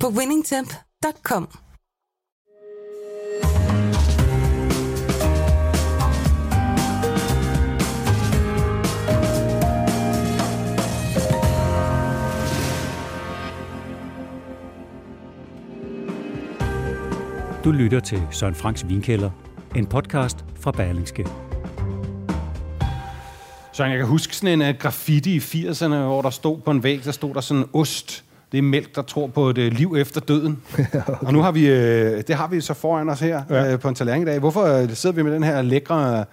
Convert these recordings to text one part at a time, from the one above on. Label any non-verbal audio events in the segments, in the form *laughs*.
på winningtemp.com. Du lytter til Søren Franks Vinkælder, en podcast fra Berlingske. Så jeg kan huske sådan en uh, graffiti i 80'erne, hvor der stod på en væg, der stod der sådan ost. Det er mælk, der tror på et uh, liv efter døden. *laughs* okay. Og nu har vi, uh, det har vi så foran os her ja. uh, på en tallerken i dag. Hvorfor sidder vi med den her lækre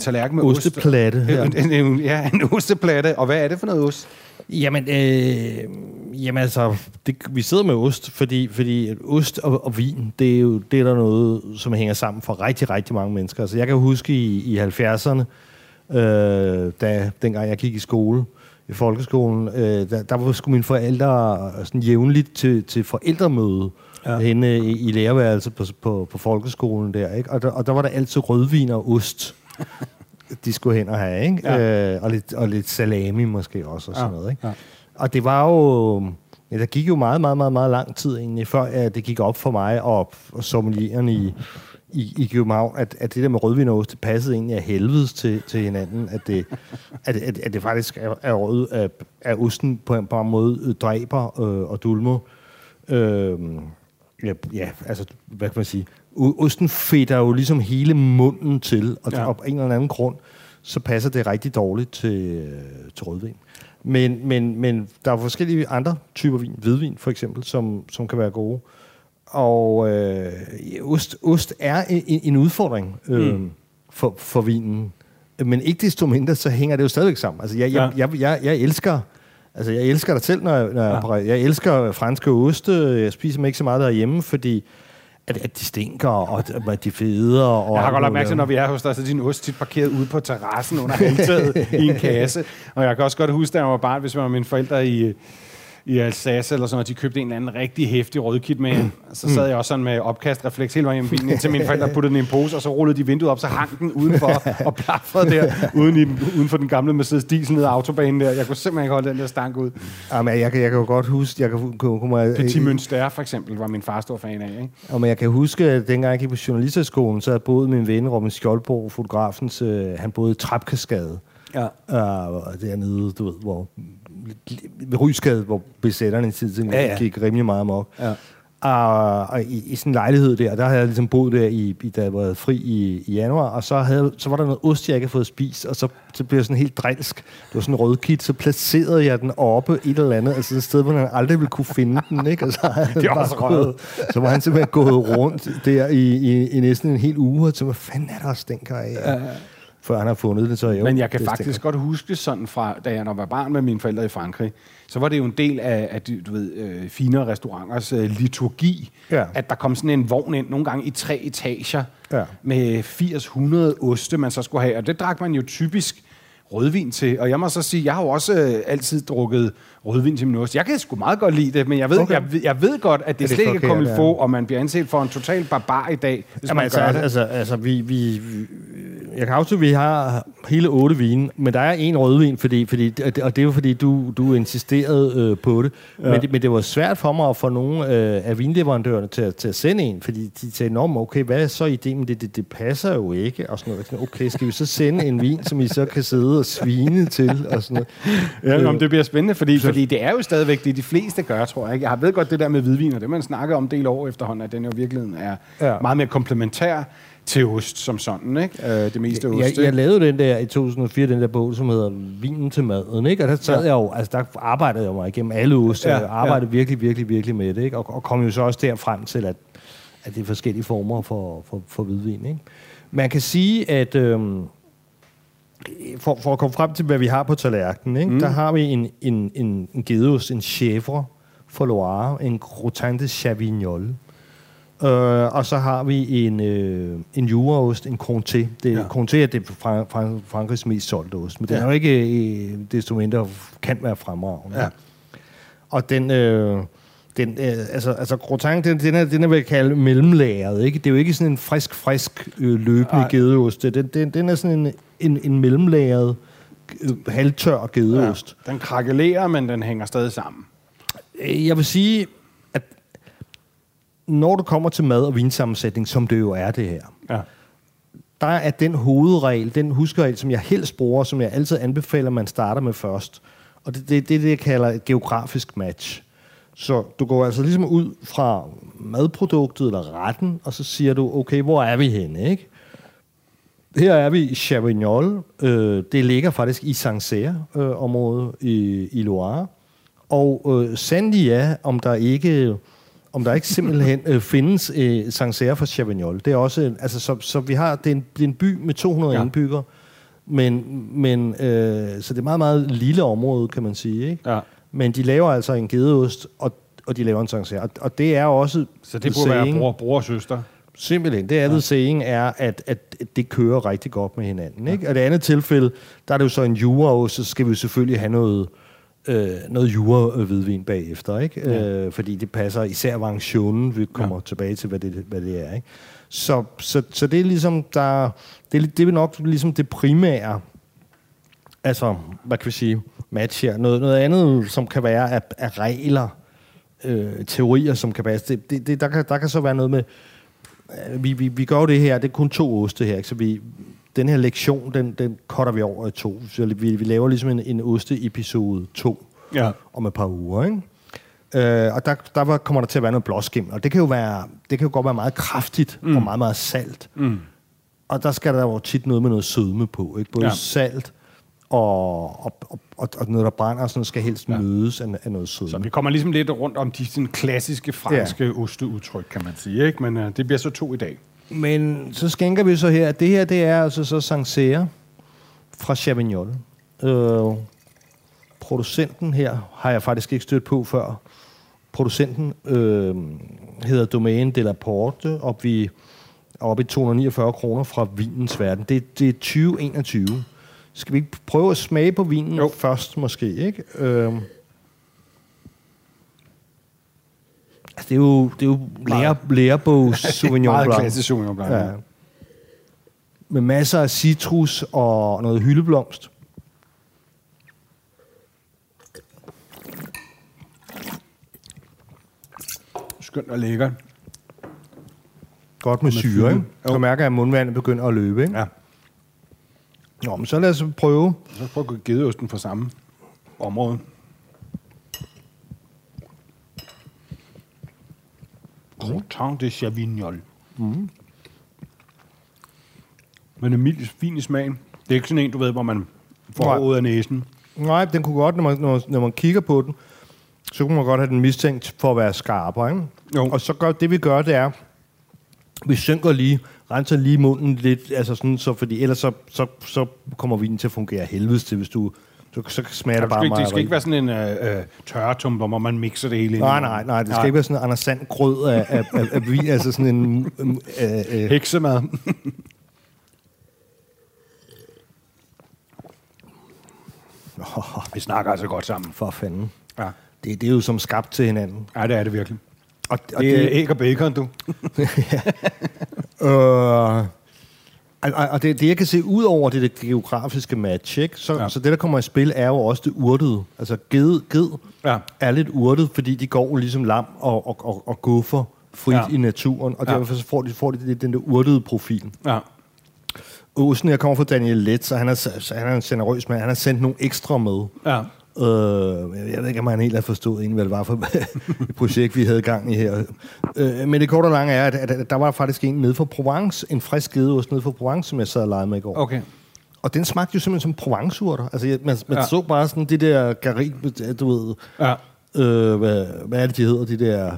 tallerken med Osteplatte. ost? *laughs* Ja. En, en, ja, en osteplatte. Og hvad er det for noget ost? Jamen, øh, jamen altså, det, vi sidder med ost, fordi, fordi ost og, og vin, det er jo det er der noget, som hænger sammen for rigtig, rigtig mange mennesker. Altså, jeg kan huske i, i 70'erne, øh, da, dengang jeg gik i skole, i folkeskolen, øh, der, der var, skulle mine forældre sådan jævnligt til, til forældremøde ja. henne i, i lærerværelset på, på, på folkeskolen der, ikke? Og, der, og der var der altid rødvin og ost. de skulle hen og have, ikke? Ja. Øh, og, lidt, og lidt salami måske også, og sådan ja. noget, ikke? Ja. Og det var jo... Ja, der gik jo meget, meget, meget, meget lang tid egentlig, før ja, det gik op for mig og, og sommelieren i, i, i København, at, at det der med rødvin og ost, det passede egentlig af helvedes til, til hinanden, at det, at, at, at det faktisk er, er, rød, at, at osten på en, på en måde dræber øh, og dulmer. Øh, ja, ja, altså, hvad kan man sige? Osten fedter jo ligesom hele munden til, og ja. på en eller anden grund, så passer det rigtig dårligt til, til rødvin. Men, men, men der er forskellige andre typer vin, hvidvin for eksempel, som, som kan være gode. Og øh, ost, ost er en, en udfordring øh, mm. for, for vinen. Men ikke desto mindre, så hænger det jo stadigvæk sammen. Altså, jeg, jeg, jeg, jeg, jeg elsker... Altså, jeg elsker dig selv, når jeg, når jeg, jeg elsker franske oste. Jeg spiser dem ikke så meget derhjemme, fordi at, at de stinker, og at de feder. Og jeg har godt lagt mærke til, når vi er hos dig, så er din ost tit parkeret ude på terrassen under halvtaget i en *laughs* kasse. Og jeg kan også godt huske, da jeg var barn, hvis jeg var mine forældre i, i Alsace eller sådan noget, de købte en eller anden rigtig hæftig rødkit med. Mm. Så sad jeg også sådan med opkastrefleks hele vejen hjemme bilen, indtil mine forældre puttede den i en pose, og så rullede de vinduet op, så hang den udenfor *laughs* og plaffede der, uden, i den, uden for den gamle Mercedes diesel ned ad autobanen der. Jeg kunne simpelthen ikke holde den der stank ud. Jamen, jeg, kan, jeg kan jo godt huske... Jeg kan, kunne, kunne, Petit Münster for eksempel var min far stor fan af. Ikke? Jamen, jeg kan huske, at dengang jeg gik på journalisterskolen, så havde både min ven Robin Skjoldborg, fotografens, øh, han boede i Trapkaskade. Ja. Uh, dernede, du ved, hvor ved Rysgade, hvor besætterne i tiden ja, ja. gik rimelig meget amok. Ja. Og, og i, i sådan en lejlighed der, der havde jeg ligesom boet der, i, i, da jeg var fri i, i januar, og så, havde, så var der noget ost, jeg ikke havde fået spist, og så, så blev jeg sådan helt drilsk. Det var sådan en rødkit, så placerede jeg den oppe et eller andet, altså et sted, hvor han aldrig ville kunne finde den, *laughs* ikke? Og så, det var også gået, så var han simpelthen gået rundt der i, i, i næsten en hel uge, og så hvad fanden er der, der stinker af? Ja før han har fundet det, så jo. Men jeg kan faktisk stikker. godt huske sådan fra, da jeg var barn med mine forældre i Frankrig, så var det jo en del af, af du ved, øh, finere restauranters øh, liturgi, ja. at der kom sådan en vogn ind, nogle gange i tre etager, ja. med 80-100 oste, man så skulle have, og det drak man jo typisk rødvin til. Og jeg må så sige, jeg har jo også øh, altid drukket rødvin til min ost. Jeg kan sgu meget godt lide det, men jeg ved, okay. jeg, jeg ved godt, at det, er det slet ikke kommer i få, og man bliver anset for en total barbar i dag, hvis Jamen, man altså, gør det. Altså, altså vi, vi, vi, jeg kan afsløre, at vi har hele otte vine, men der er en rødvin, fordi, fordi, og det er jo fordi, du, du insisterede øh, på det. Ja. Men, det. Men det var svært for mig at få nogle øh, af vinleverandørerne til, til at sende en, fordi de sagde, Nå, okay, hvad er så ideen med det? Det, det passer jo ikke. Og sådan noget. Okay, skal vi så sende en vin, som I så kan sidde og svine til? Og sådan noget. Ja, øh, det bliver spændende, fordi, så, fordi det er jo stadigvæk det, de fleste gør, tror jeg. Jeg har ved godt det der med hvidvin, og det man snakker om del år efterhånden, at den jo virkelig er ja. meget mere komplementær til ost som sådan, ikke? Øh, det meste ost. Jeg, jeg lavede den der i 2004, den der bog, som hedder Vinen til maden, ikke? Og der sad ja. jeg jo, altså der arbejdede jeg mig igennem alle ost, ja, og arbejdede ja. virkelig, virkelig, virkelig med det, ikke? Og, og kom jo så også der frem til, at, at det er forskellige former for, for, for hvidvin, ikke? Man kan sige, at øhm, for, for at komme frem til, hvad vi har på tallerkenen, ikke? Mm. der har vi en, en, en, en gedeost, en chèvre for Loire, en Grotin de Chavignol. Uh, og så har vi en, uh, en jureost, en Comté. Det, ja. Comté er det fra, fra Frankrigs mest solgte ost, men ja. den er jo ikke uh, desto mindre kan være fremragende. Ja. Og den... Uh, den, øh, altså, altså Grotin, den, den, er, den er vel kaldt mellemlagret, ikke? Det er jo ikke sådan en frisk, frisk øh, løbende gedeost. Den, den, den er sådan en, en, en mellemlagret, halvtør gedeost. Ja, den krakelerer, men den hænger stadig sammen. Øh, jeg vil sige, at når du kommer til mad- og vinsammensætning, som det jo er det her, ja. der er den hovedregel, den huskeregel, som jeg helst bruger, som jeg altid anbefaler, man starter med først. Og det er det, det, det, jeg kalder et geografisk match. Så du går altså ligesom ud fra madproduktet eller retten, og så siger du, okay, hvor er vi henne, ikke? Her er vi i Chavignol. Øh, det ligger faktisk i Sancerre-området øh, i, i Loire. Og øh, sandelig ja, om der ikke om der ikke simpelthen øh, findes øh, Sancerre for Chavignol. Det er også, altså, så, så vi har, det er en, det er en by med 200 ja. indbyggere, men, men øh, så det er meget, meget lille område, kan man sige, ikke? Ja. Men de laver altså en gedeost, og, og de laver en sancerre. Og, og det er også... Så det burde saying, være bror, bror og søster? Simpelthen. Det andet ja. saying er, at, at det kører rigtig godt med hinanden. Ikke? Ja. Og det andet tilfælde, der er det jo så en juraost, så skal vi selvfølgelig have noget, øh, noget jura-hvidvin bagefter. Ikke? Ja. Øh, fordi det passer især variationen. Vi kommer ja. tilbage til, hvad det, hvad det er. Ikke? Så, så, så det er ligesom, der, det, er, det er nok ligesom det primære, altså, hvad kan vi sige, match her. Noget, noget andet, som kan være af, af regler, øh, teorier, som kan passe. Det, det, det, der, kan, der kan så være noget med, vi, vi, vi gør jo det her, det er kun to oste her, ikke? så vi, den her lektion, den, den cutter vi over i to. Så vi, vi laver ligesom en, en oste-episode 2 ja. om et par uger, ikke? Øh, og der, der kommer der til at være noget blåskim, og det kan jo, være, det kan jo godt være meget kraftigt mm. og meget, meget salt. Mm. Og der skal der jo tit noget med noget sødme på, ikke? Både ja. salt og, og, og, og noget, der brænder, sådan skal helst ja. mødes af, af noget sødme. Så vi kommer ligesom lidt rundt om de sådan, klassiske franske ja. osteudtryk, kan man sige. Ikke? Men uh, det bliver så to i dag. Men så skænker vi så her, at det her, det er altså så Sancerre fra Chavignol. Øh, producenten her har jeg faktisk ikke stødt på før. Producenten øh, hedder Domaine de la Porte, og vi op i 249 kroner fra vinens verden. Det, det er 2021. Skal vi ikke prøve at smage på vinen jo. først, måske? Ikke? Øhm. Altså, det er jo, det er jo lærer, lærebogs Sauvignon Blanc. *laughs* Meget klassisk Sauvignon Blanc. Ja. Med masser af citrus og noget hyldeblomst. Skønt og lækkert. Godt med, med syre, ikke? Du mærker, at mundvandet begynder at løbe, ikke? Ja. Nå, men så lad os prøve. Så prøv at gedeosten fra samme område. Groutin de Chavignol. Mm. Men en mild, fin i smagen. Det er ikke sådan en, du ved, hvor man får ud af næsen. Nej, den kunne godt, når man, når, når man kigger på den, så kunne man godt have den mistænkt for at være skarpere. Ikke? Jo. Og så gør det, vi gør, det er, vi synker lige renser lige munden lidt, altså sådan, så, fordi ellers så, så, så kommer vinen til at fungere helvedes til, hvis du så, så smager det bare meget. Det skal ikke være sådan en øh, øh tørretum, hvor man mixer det hele ind. Nej, nej, nej. Det skal ja. ikke være sådan en Anders Sand grød af, af, af, af vin, altså sådan en... Øh, øh. Heksemad. oh, vi snakker altså godt sammen. For fanden. Ja. Det, det er jo som skabt til hinanden. Ja, det er det virkelig. Og, og det er æg og bacon, du. *laughs* øh, og det, det, jeg kan se ud over det, det geografiske match, ikke? Så, ja. så det, der kommer i spil, er jo også det urtede. Altså, ged, ged ja. er lidt urtet, fordi de går ligesom lam og, og, og, og guffer frit ja. i naturen, og ja. derfor så får de, får de den der urtede profil. Ja. Åsen, jeg kommer fra Daniel Let, så han er, så han er en generøs mand. Han har sendt nogle ekstra med. Ja. Øh, jeg ved ikke, om han helt har forstået egentlig, hvad det var for et *laughs* projekt, vi havde gang i her. Øh, men det korte og lange er, at, at, der var faktisk en nede fra Provence, en frisk gedeost nede fra Provence, som jeg sad og legede med i går. Okay. Og den smagte jo simpelthen som Provence-urter. Altså, man, man ja. så bare sådan det der garin, du ved... Ja. Øh, hvad, hvad er det, de hedder? De der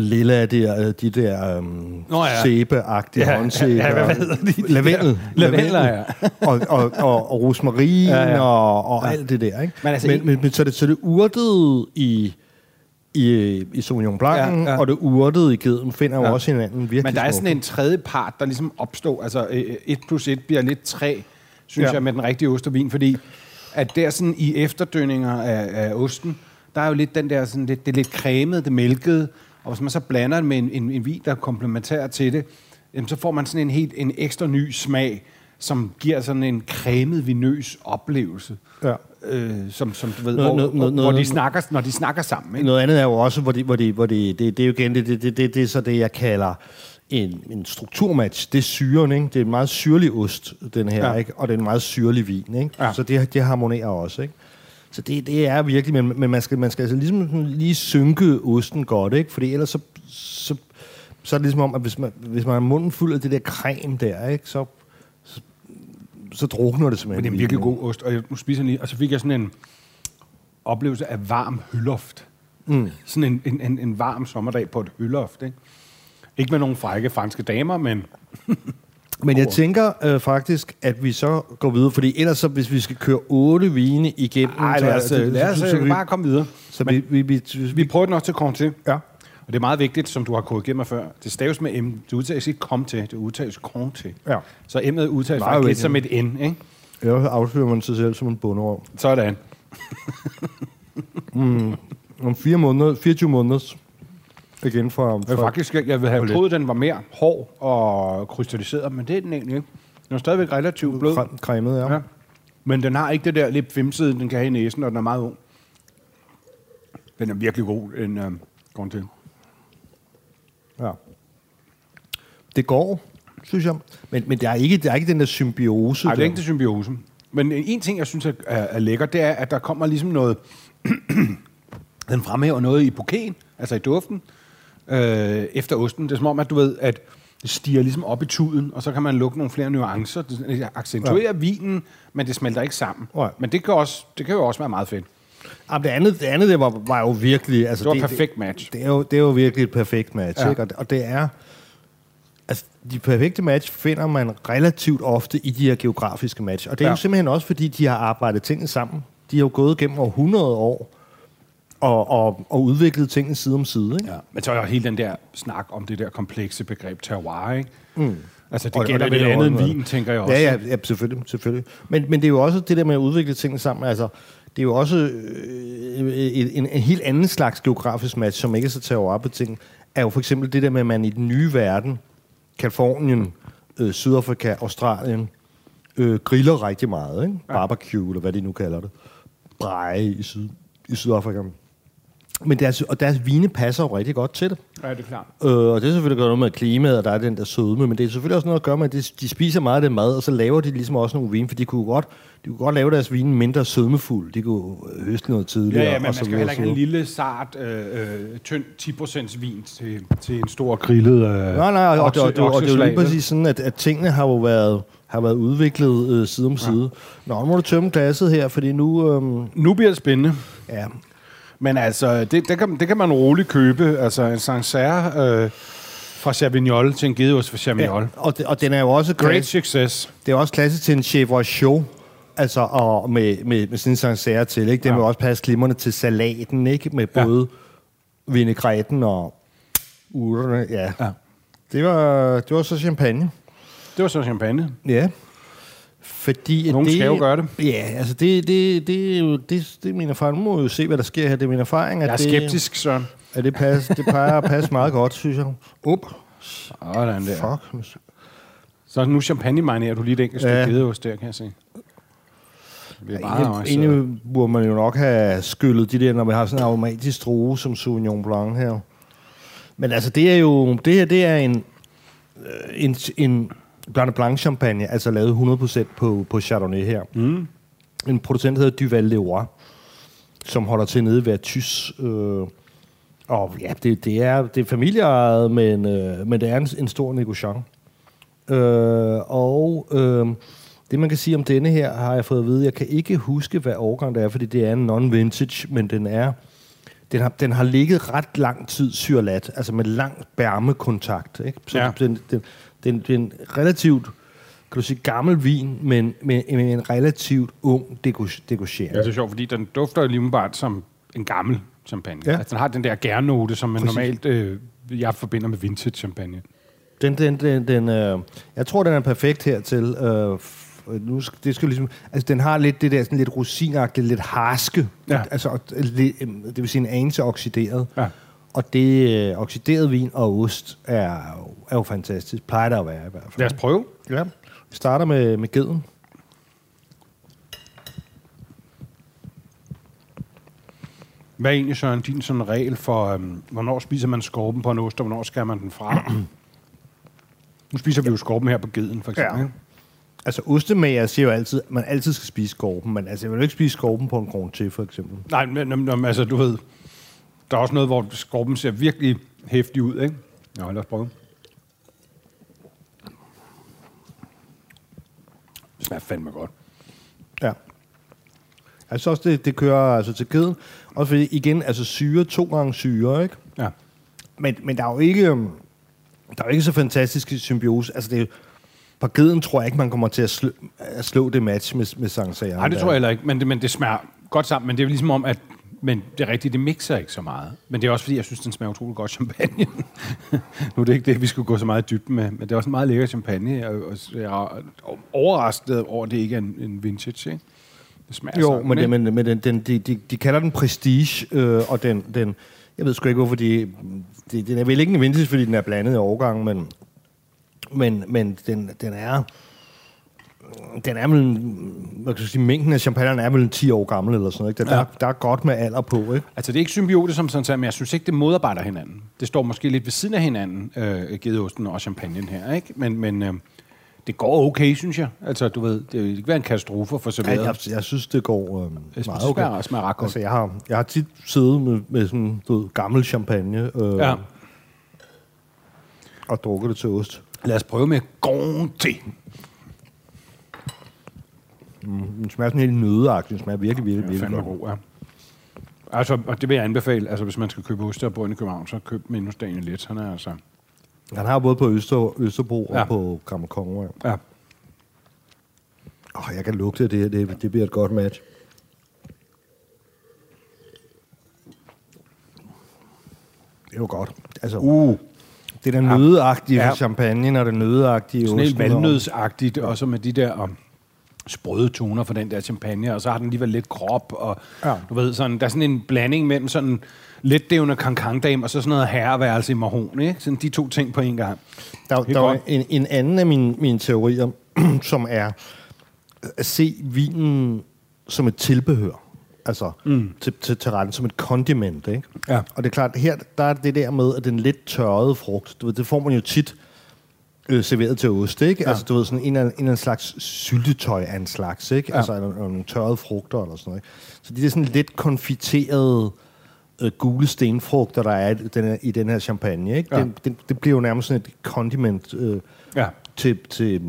lilla, der, de der um, Nå, ja. sæbeagtige ja, håndsæber. Ja, ja, hvad hedder de? Lavendel. Lavendel, ja. *laughs* og, og, og, og rosmarin ja, ja. og, og ja. alt det der. Ikke? Men, altså, men, men, men så, er det, så det urtet i i, i Sauvignon Blanc, ja, ja. og det urtede i geden finder ja. jo også hinanden virkelig Men der er sådan en tredje part, der ligesom opstår. Altså, 1 øh, plus 1 bliver lidt 3, synes ja. jeg, med den rigtige ost og vin, fordi at der sådan i efterdønninger af, af osten, der er jo lidt den der, sådan lidt, det lidt cremede, det mælkede, og hvis man så blander med en, en, en vin, der er komplementær til det, jamen, så får man sådan en helt en ekstra ny smag, som giver sådan en cremet, vinøs oplevelse. Ja. Øh, som, som du ved, noget, hvor, noget, hvor, noget, hvor de snakker, når de snakker sammen. Ikke? Noget andet er jo også, hvor de, hvor de, hvor de det, det er jo igen, det, det, det, det, det er så det, jeg kalder en, en strukturmatch. Det er syren, ikke? Det er en meget syrlig ost, den her, ja. ikke? Og det er en meget syrlig vin, ikke? Ja. Så det, det harmonerer også, ikke? Så det, det er virkelig, men, men man skal, man skal altså ligesom lige synke osten godt, ikke? Fordi ellers så, så, så er det ligesom om, at hvis man, hvis man har munden fuld af det der creme der, ikke? Så, så, så drukner det simpelthen. Men det er en virkelig god ost, og jeg, nu spiser lige, og så fik jeg sådan en oplevelse af varm hølloft. Mm. Sådan en, en, en, en varm sommerdag på et hølloft, ikke? Ikke med nogle frække franske damer, men... Men jeg tænker øh, faktisk, at vi så går videre, fordi ellers så, hvis vi skal køre otte vine igennem... Nej, lad os, lad os, så, så, vi, bare komme videre. Så vi, vi, vi, vi, vi prøver den også til komme til. Ja. Og det er meget vigtigt, som du har korrigeret mig før. Det staves med M. Det udtales ikke kom til, det udtales kom til. Ja. Så M'et udtales faktisk lidt som et N, ikke? Ja, afslører man sig selv som en bundeår. Sådan. *laughs* mm, om fire måneder, 24 måneder igen fra... fra faktisk, jeg vil have troet, den var mere hård og krystalliseret, men det er den egentlig ikke. Den er stadigvæk relativt blød. Cremet, ja. ja. Men den har ikke det der lidt femside, den kan have i næsen, og den er meget ung. Den er virkelig god, en øh, grund til. Ja. Det går, synes jeg. Men, men der, er ikke, der er ikke den der symbiose. Nej, det er ikke den symbiose. Men en ting, jeg synes er, er lækker, det er, at der kommer ligesom noget... *clears throat* den fremhæver noget i bouqueten, altså i duften, øh, efter osten. Det er som om, at du ved, at det stiger ligesom op i tuden, og så kan man lukke nogle flere nuancer. Det accentuerer ja. vinen, men det smelter ikke sammen. Ja. Men det kan, også, det kan jo også være meget fedt. Ja, det andet, det andet det var, var jo virkelig... Altså, det var et perfekt match. Det, det, er jo, det er jo virkelig et perfekt match. Ja. Ikke? Og, og det er... Altså, de perfekte match finder man relativt ofte i de her geografiske match. Og det er ja. jo simpelthen også, fordi de har arbejdet tingene sammen. De har jo gået gennem over 100 år og, og, og udviklet tingene side om side. Ikke? Ja. Men så er jo hele den der snak om det der komplekse begreb terroir, ikke? Mm. Altså, det gælder vel andet end vin, tænker jeg også. Ja, ja, ja selvfølgelig. selvfølgelig. Men, men det er jo også det der med at udvikle tingene sammen. Altså, det er jo også øh, en, en helt anden slags geografisk match, som ikke er så terroir på ting, er jo for eksempel det der med, at man i den nye verden, Kalifornien, øh, Sydafrika, Australien, øh, griller rigtig meget. Ikke? Barbecue, eller hvad de nu kalder det. Breje i, Syd, i Sydafrika. Men deres, og deres vine passer jo rigtig godt til det. Ja, det er klart. Øh, og det er selvfølgelig noget med klimaet, og der er den der sødme, men det er selvfølgelig også noget at gøre med, at de, de spiser meget af det mad, og så laver de ligesom også nogle vine, for de kunne godt, de kunne godt lave deres vine mindre sødmefuld. De kunne høste noget tidligere. Ja, ja men man skal heller ikke have en lille, sart, øh, øh, tynd 10% vin til, til en stor grillet øh, Nej, nej, og, okse, og, og, og, og det er jo lige præcis sådan, at, at tingene har jo været har været udviklet øh, side om ja. side. Nå, nu må du tømme glasset her, fordi nu... Øh, nu bliver det spændende. Ja, men altså, det, det, kan, det kan man roligt købe. Altså en Sancerre øh, fra Chavignol til en gedeost fra Chavignol. Ja, og, og den er jo også... Great success. Det er også klasse til en chèvre chaud. Altså, og med, med, med sådan en Sancerre til, ikke? Det ja. vil også passe klimmerne til salaten, ikke? Med både ja. vinaigreten og urterne, ja. ja. Det var, det var så champagne. Det var så champagne. Ja. Fordi Nogen det, skal jo gøre det. Ja, altså det, det, det, det, det, det er min erfaring. Nu må vi jo se, hvad der sker her. Det er min erfaring. At jeg er det, skeptisk, Søren. At det, passe, det plejer at *laughs* passe meget godt, synes jeg. Up. Sådan der. Fuck. Så nu champagne marinerer du lige et enkelt stykke ja. gedeost der, kan jeg se. Det er bare egentlig burde man jo nok have skyllet de der, når vi har sådan en aromatisk strue som Sauvignon Blanc her. Men altså, det er jo... Det her, det er en, øh, en, en Blanc Blanc champagne, altså lavet 100% på, på Chardonnay her. Mm. En producent hedder Duval Leroy, som holder til nede ved Tys. Øh, og ja, det, det, er, det er familieejet, men, øh, men det er en, en stor negociant. Øh, og øh, det, man kan sige om denne her, har jeg fået at vide. Jeg kan ikke huske, hvad årgang det er, fordi det er en non-vintage, men den er... Den har, den har ligget ret lang tid syrlat, altså med lang bærmekontakt. Ikke? Så ja. den, den, den, det er en relativt kan du sige, gammel vin, men med, med en relativt ung degociering. Ja, det er sjovt, fordi den dufter lige bare som en gammel champagne. Ja. Altså, den har den der gærnote, som man Præcis. normalt øh, jeg forbinder med vintage champagne. Den, den, den, den øh, jeg tror, den er perfekt hertil. Øh, nu skal, det skal ligesom, altså den har lidt det der sådan lidt rosinagtigt, lidt harske, ja. altså det vil sige en anelse oxideret. Ja. Og det øh, oxideret vin og ost er, er jo fantastisk. Plejer det at være i hvert fald. Lad os prøve. Ja. Vi starter med, med geden. Hvad er egentlig, Søren, din sådan regel for, øhm, hvornår spiser man skorpen på en ost, og hvornår skal man den fra? *clears throat* nu spiser vi jo skorpen her på geden, for eksempel. Ja. Altså, ostemager siger jo altid, at man altid skal spise skorpen, men altså, jeg vil ikke spise skorpen på en kron til, for eksempel. Nej, men, men altså, du ved, der er også noget, hvor skorpen ser virkelig hæftig ud, ikke? Ja, lad os prøve. Det smager fandme godt. Ja. Altså også det, det kører altså til geden. Og fordi igen, altså syre, to gange syre, ikke? Ja. Men, men der er jo ikke, øhm, der er jo ikke så fantastisk symbiose. Altså det er på geden tror jeg ikke, man kommer til at slå, at slå det match med, med Sancerre. Nej, det tror jeg heller ikke, men det, men det smager godt sammen. Men det er ligesom om, at men det er rigtigt, det mixer ikke så meget. Men det er også fordi, jeg synes, den smager utroligt godt champagne. *laughs* nu er det ikke det, vi skulle gå så meget dybden med, men det er også en meget lækker champagne, og jeg er overrasket over, at det ikke er en, en vintage, ikke? Det smager jo, men, det, men, men den, den, de, de, de kalder den prestige, øh, og den, den, jeg ved sgu ikke, hvorfor de, de, den er vel ikke en vintage, fordi den er blandet i overgang, men, men, men den, den er, den er vel, hvad kan jeg sige, mængden af champagne er vel 10 år gammel eller sådan noget. Ikke? Der, ja. der, der er godt med alder på, ikke? Altså det er ikke symbiote som sådan, men jeg synes ikke, det modarbejder hinanden. Det står måske lidt ved siden af hinanden, øh, gedeosten og champagnen her, ikke? Men, men øh, det går okay, synes jeg. Altså, du ved, det vil ikke være en katastrofe for serveret. Ja, jeg, jeg synes, det går øh, meget okay. Det smager ret godt. Altså, jeg har, jeg har tit siddet med, med sådan du ved, gammel champagne øh, ja. og drukket det til ost. Lad os prøve med Gonti. Mm, den smager sådan helt nødeagtig. Den smager virkelig, virkelig, virkelig godt. god, ja. Altså, og det vil jeg anbefale. Altså, hvis man skal købe ost og i København, så køb minus Daniel Let. Han er altså han har både på Øster, Østerbro ja. og på Kammerkonge. Ja. Oh, jeg kan lugte det Det, det bliver et godt match. Det er jo godt. Altså, uh. Det er den nødeagtige ja. champagne, og det nødeagtige Sådan helt valnødsagtigt, ja. også med de der um, sprøde toner for den der champagne, og så har den alligevel lidt krop, og ja. du ved, sådan, der er sådan en blanding mellem sådan letdævende kankangdame, og så sådan noget herreværelse i mahon, ikke? Sådan de to ting på en gang. Der, der er en, en anden af mine, mine teorier, *clears throat* som er at se vinen som et tilbehør. Altså mm. til, til, til retten, som et kondiment, ikke? Ja. Og det er klart, her der er det der med, at den lidt tørrede frugt, du ved, det får man jo tit øh, serveret til ost, ikke? Ja. Altså, du ved, sådan en, en, en slags syltetøj af en slags, ikke? Ja. Altså, nogle tørrede frugter eller sådan noget, ikke? Så de er sådan lidt konfiterede øh, gule stenfrugter, der er i den, i den her champagne. Ikke? Ja. Det, det, det bliver jo nærmest sådan et condiment øh, ja. til, til,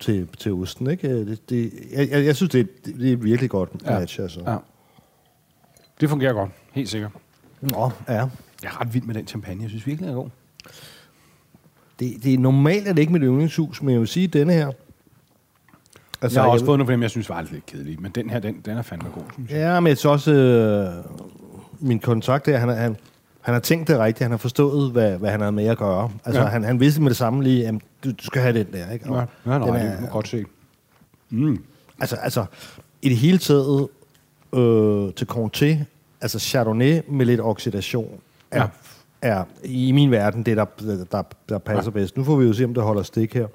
til, til osten. Ikke? Øh, det, det, jeg, jeg synes, det er, det er virkelig godt ja. match. Altså. Ja. Det fungerer godt, helt sikkert. Nå, ja. Jeg er ret vild med den champagne. Jeg synes virkelig, den er god. Det, det er normalt er det ikke mit yndlingshus, men jeg vil sige, denne her, Altså, jeg har også jeg, fået nogle af dem, jeg synes var lidt kedelige, men den her, den, den er fandme god, synes jeg. Ja, men jeg synes også, øh, min kontakt der, han, han, han har tænkt det rigtigt, han har forstået, hvad, hvad han havde med at gøre. Altså, ja. han, han vidste med det samme lige, at du, du skal have den der, ikke? Og ja, ja nej, den er, det må godt se. Mm. Altså, altså, i det hele taget, øh, til Conté, altså Chardonnay med lidt oxidation, er, ja. Er i min verden det, der, der, der passer ja. bedst. Nu får vi jo se, om det holder stik her.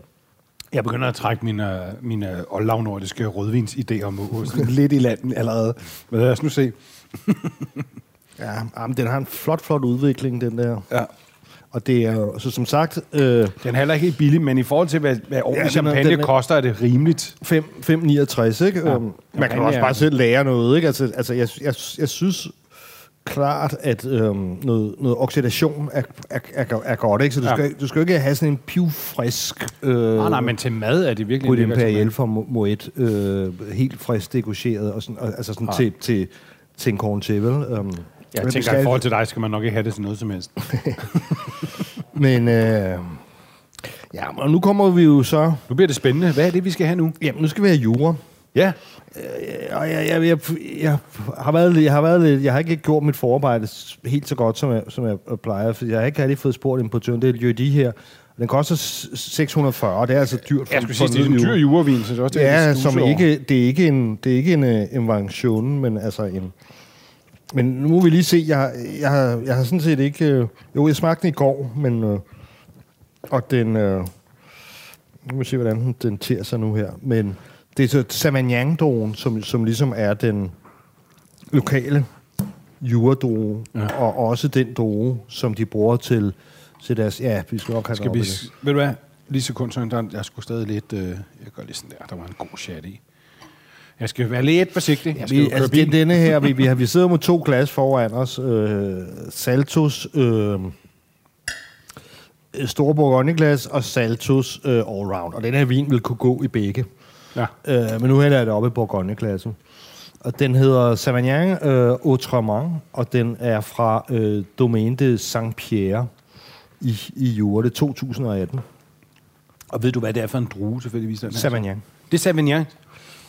Jeg begynder at trække mine, mine oldlavnordiske rødvinsidéer om lidt i landen allerede. Men lad os nu se. *laughs* ja, men den har en flot, flot udvikling, den der. Ja. Og det er jo, så som sagt... Øh, den er heller ikke helt billig, men i forhold til, hvad, hvad ordentlig ja, champagne den er, koster, er det rimeligt. 5,69, ikke? Ja. Um, man kan også bare selv lære noget, ikke? Altså, altså jeg, jeg, jeg synes klart, at øhm, noget, noget oxidation er, er, er, er godt, ikke? Så du, ja. skal, du skal ikke have sådan en pivfrisk... Øh, nej, nej, men til mad er det virkelig... På Imperial for Moet, øh, helt frisk degageret, og sådan, altså sådan ja. til, til, til en corn til, vel? Um, jeg tænker, skal... i forhold til dig, skal man nok ikke have det til noget som helst. *laughs* men... Øh, Ja, og nu kommer vi jo så... Nu bliver det spændende. Hvad er det, vi skal have nu? Jamen, nu skal vi have jura. Ja. Øh, og jeg, jeg, jeg, jeg, har været, jeg har været lidt, jeg har ikke gjort mit forarbejde helt så godt, som jeg, som jeg plejer, for jeg har ikke rigtig fået spurgt importøren. Det er jo de her. Den koster 640, det er altså dyrt. For, jeg skulle sige, det er en dyr jurevin, så det er også det, Ja, som ikke, det er ikke en, det er ikke en, en øh, variation, men altså en... Men nu må vi lige se, jeg, jeg, har, jeg har sådan set ikke... Øh, jo, jeg smagte den i går, men... Øh, og den... Øh, nu må vi se, hvordan den, ter sig nu her. Men det er så sauvignon som, som ligesom er den lokale juredroge, ja. og også den droge, som de bruger til, til deres... Ja, vi skal nok have skal vi, det. Ved du hvad? Lige sekund, så der, jeg skulle stadig lidt... Øh, jeg gør lige sådan der. Der var en god chat i. Jeg skal være lidt forsigtig. Jeg skal vi, altså, den, denne her, vi, vi, har, vi sidder med to *laughs* glas foran os. Øh, Saltos... Øh, store bourgogne-glas og Saltos øh, all-round. Og den her vin vil kunne gå i begge. Ja. Øh, men nu hælder jeg det op i Bourgogne-klassen. Og den hedder Savagnin øh, Autrement, og den er fra øh, Domaine de Saint-Pierre i, i Jurde 2018. Og ved du, hvad det er for en drue, selvfølgelig? Den Savagnin. Det er Savagnin?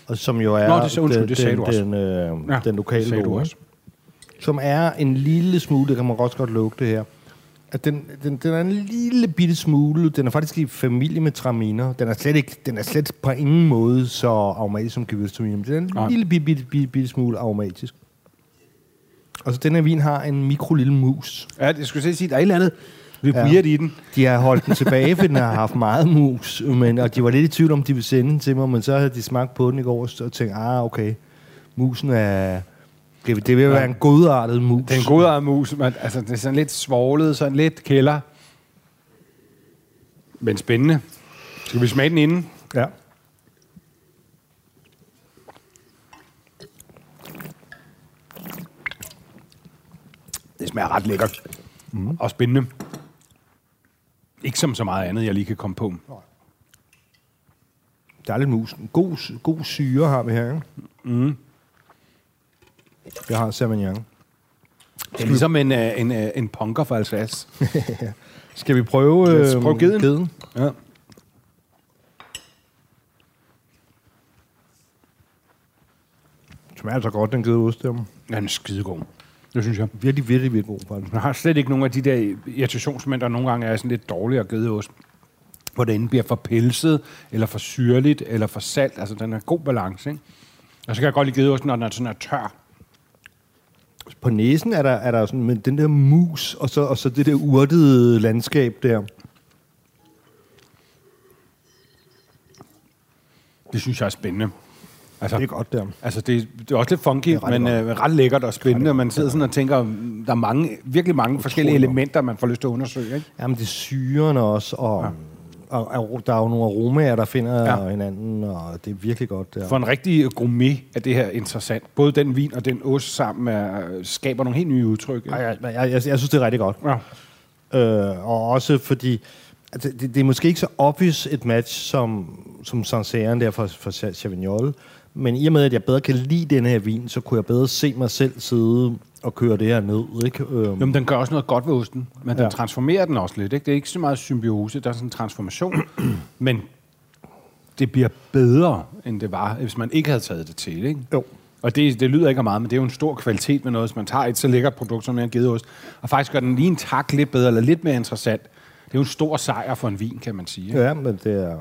Og som jo er Nå, det, undskyld, den, det sagde den, du også. Den, øh, ja, den lokale drue. Som er en lille smule, det kan man også godt lugte her, at den, den, den er en lille bitte smule, den er faktisk i familie med traminer. Den er slet, ikke, den er slet på ingen måde så aromatisk som gewürztraminer, men den er en ja. lille bitte, bitte, bitte, bitte smule aromatisk. Og så den her vin har en mikro lille mus. Ja, jeg skulle sige, der er et eller andet vi ja. i den. De har holdt den tilbage, for den har haft meget mus, men, og de var lidt i tvivl om, de ville sende den til mig, men så havde de smagt på den i går og tænkt, ah, okay, musen er det, det vil være en godartet mus. Det er en godartet mus, men altså, det er sådan lidt svoglet, sådan lidt kælder. Men spændende. Skal vi smage den inden? Ja. Det smager ret lækkert. Mm. Og spændende. Ikke som så meget andet, jeg lige kan komme på. Der er lidt mus. God, god syre har vi her. Ikke? Mm. Jeg har Sauvignon. Det er ligesom en, uh, en, uh, en punker for Alsace. *laughs* Skal vi prøve, øh, prøve geden? geden? Ja. Det smager altså godt, den gedeost der. Ja, den er skidegod. Det synes jeg. Virkelig, virkelig, virkelig god, faktisk. Jeg har slet ikke nogen af de der irritationsmænd, der nogle gange er sådan lidt dårligere gedeost. Hvor det enten bliver for pelset, eller for syrligt, eller for salt. Altså, den er god balance, ikke? Og så kan jeg godt lide gedeost, når den er sådan er tør på næsen er der, er der sådan med den der mus, og så, og så det der urtede landskab der. Det synes jeg er spændende. Altså, det er godt der. Altså, det, det er også lidt funky, ret men uh, ret lækkert og spændende. Man sidder sådan og tænker, der er mange, virkelig mange forskellige elementer, man får lyst til at undersøge. Ikke? Jamen, det er syrene også, og ja og, og der er jo nogle aromaer, der finder ja. hinanden, og det er virkelig godt. Der. For en rigtig gourmet er det her interessant. Både den vin og den ost sammen er, skaber nogle helt nye udtryk. Ja, jeg, jeg, jeg, jeg synes, det er rigtig godt. Ja. Øh, og også fordi, altså, det, det er måske ikke så obvious et match som, som Sancerre der for, for Chavignol, men i og med, at jeg bedre kan lide den her vin, så kunne jeg bedre se mig selv sidde og køre det her ned. Ikke? Øhm. Jamen, den gør også noget godt ved osten, men ja. den transformerer den også lidt. Ikke? Det er ikke så meget symbiose, der er sådan en transformation, *clears throat* men det bliver bedre, end det var, hvis man ikke havde taget det til. Ikke? Jo. Og det, det lyder ikke meget, men det er jo en stor kvalitet med noget, hvis man tager et så lækkert produkt som en gedeost, og faktisk gør den lige en tak lidt bedre, eller lidt mere interessant. Det er jo en stor sejr for en vin, kan man sige. Ikke? Ja, men det er...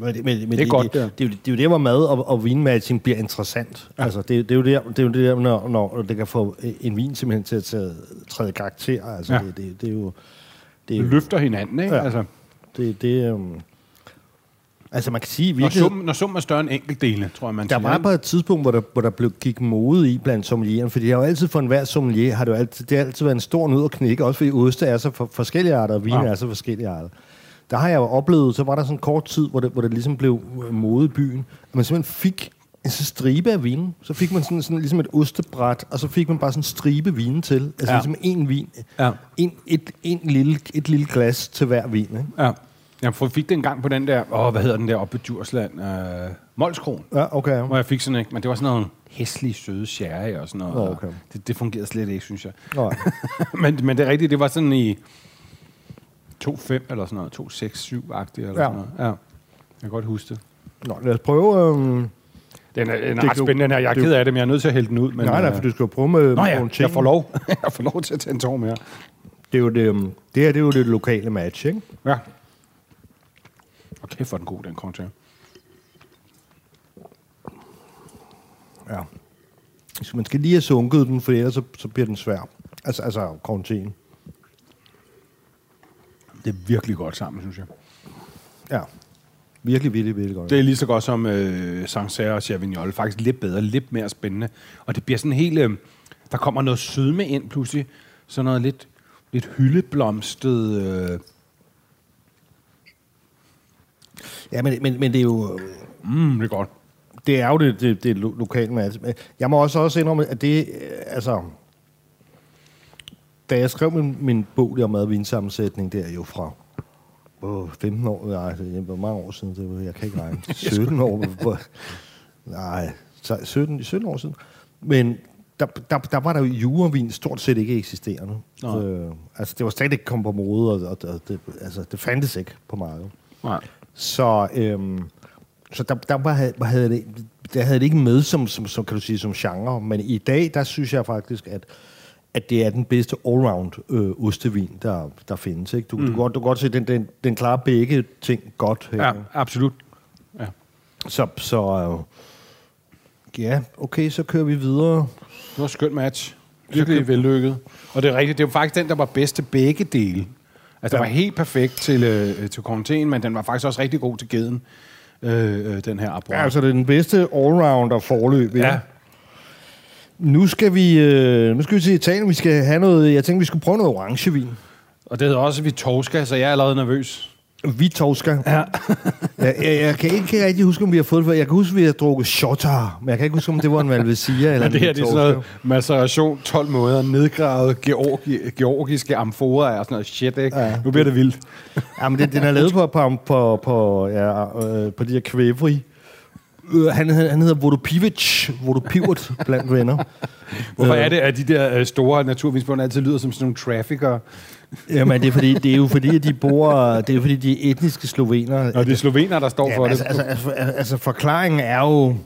Men, men, men det er det, godt, det, det, det, det, er jo det, hvor mad og, og vinmatching bliver interessant. Ja. Altså, det, det, er jo der, det er jo der, når, når det kan få en vin simpelthen til at tage, træde karakter. Altså, ja. det, det, det, er jo... Det, er, løfter hinanden, ikke? Ja. Altså. Det, det, um, Altså man kan sige. Når summen, når summen er større end enkeltdele, tror jeg, man Der siger. var bare et tidspunkt, hvor der, hvor der blev, gik mode i blandt sommelieren, fordi det har jo altid for enhver sommelier, har det, jo altid, det har altid været en stor nød at knække, også fordi oste er så for, forskellige arter, og vin ja. er så forskellige arter der har jeg jo oplevet, så var der sådan en kort tid, hvor det, hvor det ligesom blev mode i byen, at man simpelthen fik en så stribe af vin. Så fik man sådan, sådan ligesom et ostebræt, og så fik man bare sådan en stribe vin til. Altså ja. ligesom en vin. Ja. En, et, en lille, et lille glas til hver vin. Ikke? Ja. Jeg fik det en gang på den der, åh, hvad hedder den der oppe på Djursland? Øh, Molskron. Ja, okay. Ja. Hvor jeg fik sådan, ikke, men det var sådan noget hæslig søde sherry og sådan noget. Okay. det, det fungerede slet ikke, synes jeg. Oh. *laughs* men, men det er rigtigt, det var sådan i 2-5 eller sådan noget, 2-6-7-agtigt eller ja. sådan noget. Ja. Jeg kan godt huske det. Nå, lad os prøve... Øhm Den er, den er ret spændende, her. Jeg er ked af det, men jeg er nødt til at hælde den ud. Men, nej, nej, for du skal jo prøve med Nå ja, nogle ting. jeg får lov. *laughs* jeg får lov til at tage en tår mere. Det, er jo det, øhm, det her det er jo det lokale match, ikke? Ja. Okay, for den god, den cocktail. Ja. Så man skal lige have sunket den, for ellers så, så bliver den svær. Altså, altså quarantine. Det er virkelig godt sammen, synes jeg. Ja. Virkelig, virkelig, virkelig godt. Det er lige så godt som øh, Sancerre og Chavignol. Faktisk lidt bedre, lidt mere spændende. Og det bliver sådan helt... Øh, der kommer noget sødme ind pludselig. Sådan noget lidt, lidt hyldeblomstet... Øh. Ja, men, men, men det er jo... Mm, det er godt. Det er jo det, det, det lokale med. Jeg må også også indrømme, at det... Altså, da jeg skrev min, min bog der om madvinsammensætning, det er jo fra oh, 15 år, nej, det er mange år siden, det, jeg kan ikke regne, *laughs* 17 år, nej, 17, 17 år siden. Men der, der, der var der jo jurevin stort set ikke eksisterende. Øh, altså, det var stadig ikke kommet på mode, og, og, og det, altså, det fandtes ikke på markedet. Nej. Så, øhm, så der, der var, havde det, der havde det ikke med som, som, som, kan du sige, som genre. Men i dag, der synes jeg faktisk, at at det er den bedste allround øh, ostevin, der, der findes. Ikke? Du, mm. du, kan godt, du kan godt se, at den, den, den klarer begge ting godt. Her. Ja, absolut. Ja. Så, så øh, ja, okay, så kører vi videre. Det var et skønt match. Virkelig vellykket. Og det er rigtigt, det var faktisk den, der var bedst til begge dele. Altså, ja. den var helt perfekt til, øh, til quarantæne, men den var faktisk også rigtig god til geden, øh, øh, den her Abroa. Ja, altså det er den bedste allrounder forløb. Ja. ja. Nu skal vi, øh, nu skal vi til Italien. Vi skal have noget, jeg tænkte, vi skulle prøve noget orangevin. Og det hedder også Vitorska, så jeg er allerede nervøs. Vitorska? Ja. *laughs* jeg, jeg, jeg, kan ikke rigtig huske, om vi har fået det. Jeg kan huske, at vi har drukket Shotar, men jeg kan ikke huske, om det var en Valvesia eller en det her det er sådan noget maceration, 12 måder, nedgravet georgi, georgiske amforer og sådan noget shit, ikke? Ja. Nu bliver det vildt. ja, men det, den er lavet på, på, på, på, ja, øh, på de her kvævri. Øh, han, han hedder Vodopivic, Vodopivot blandt venner. Hvorfor øh. er det, at de der øh, store naturvinsbånd altid lyder som sådan nogle trafficker? Jamen, det er, fordi, det er jo fordi, at de bor... Det er jo fordi, de er etniske slovener. Og det er slovener, der står ja, for altså, det. Altså, altså, altså, forklaringen er jo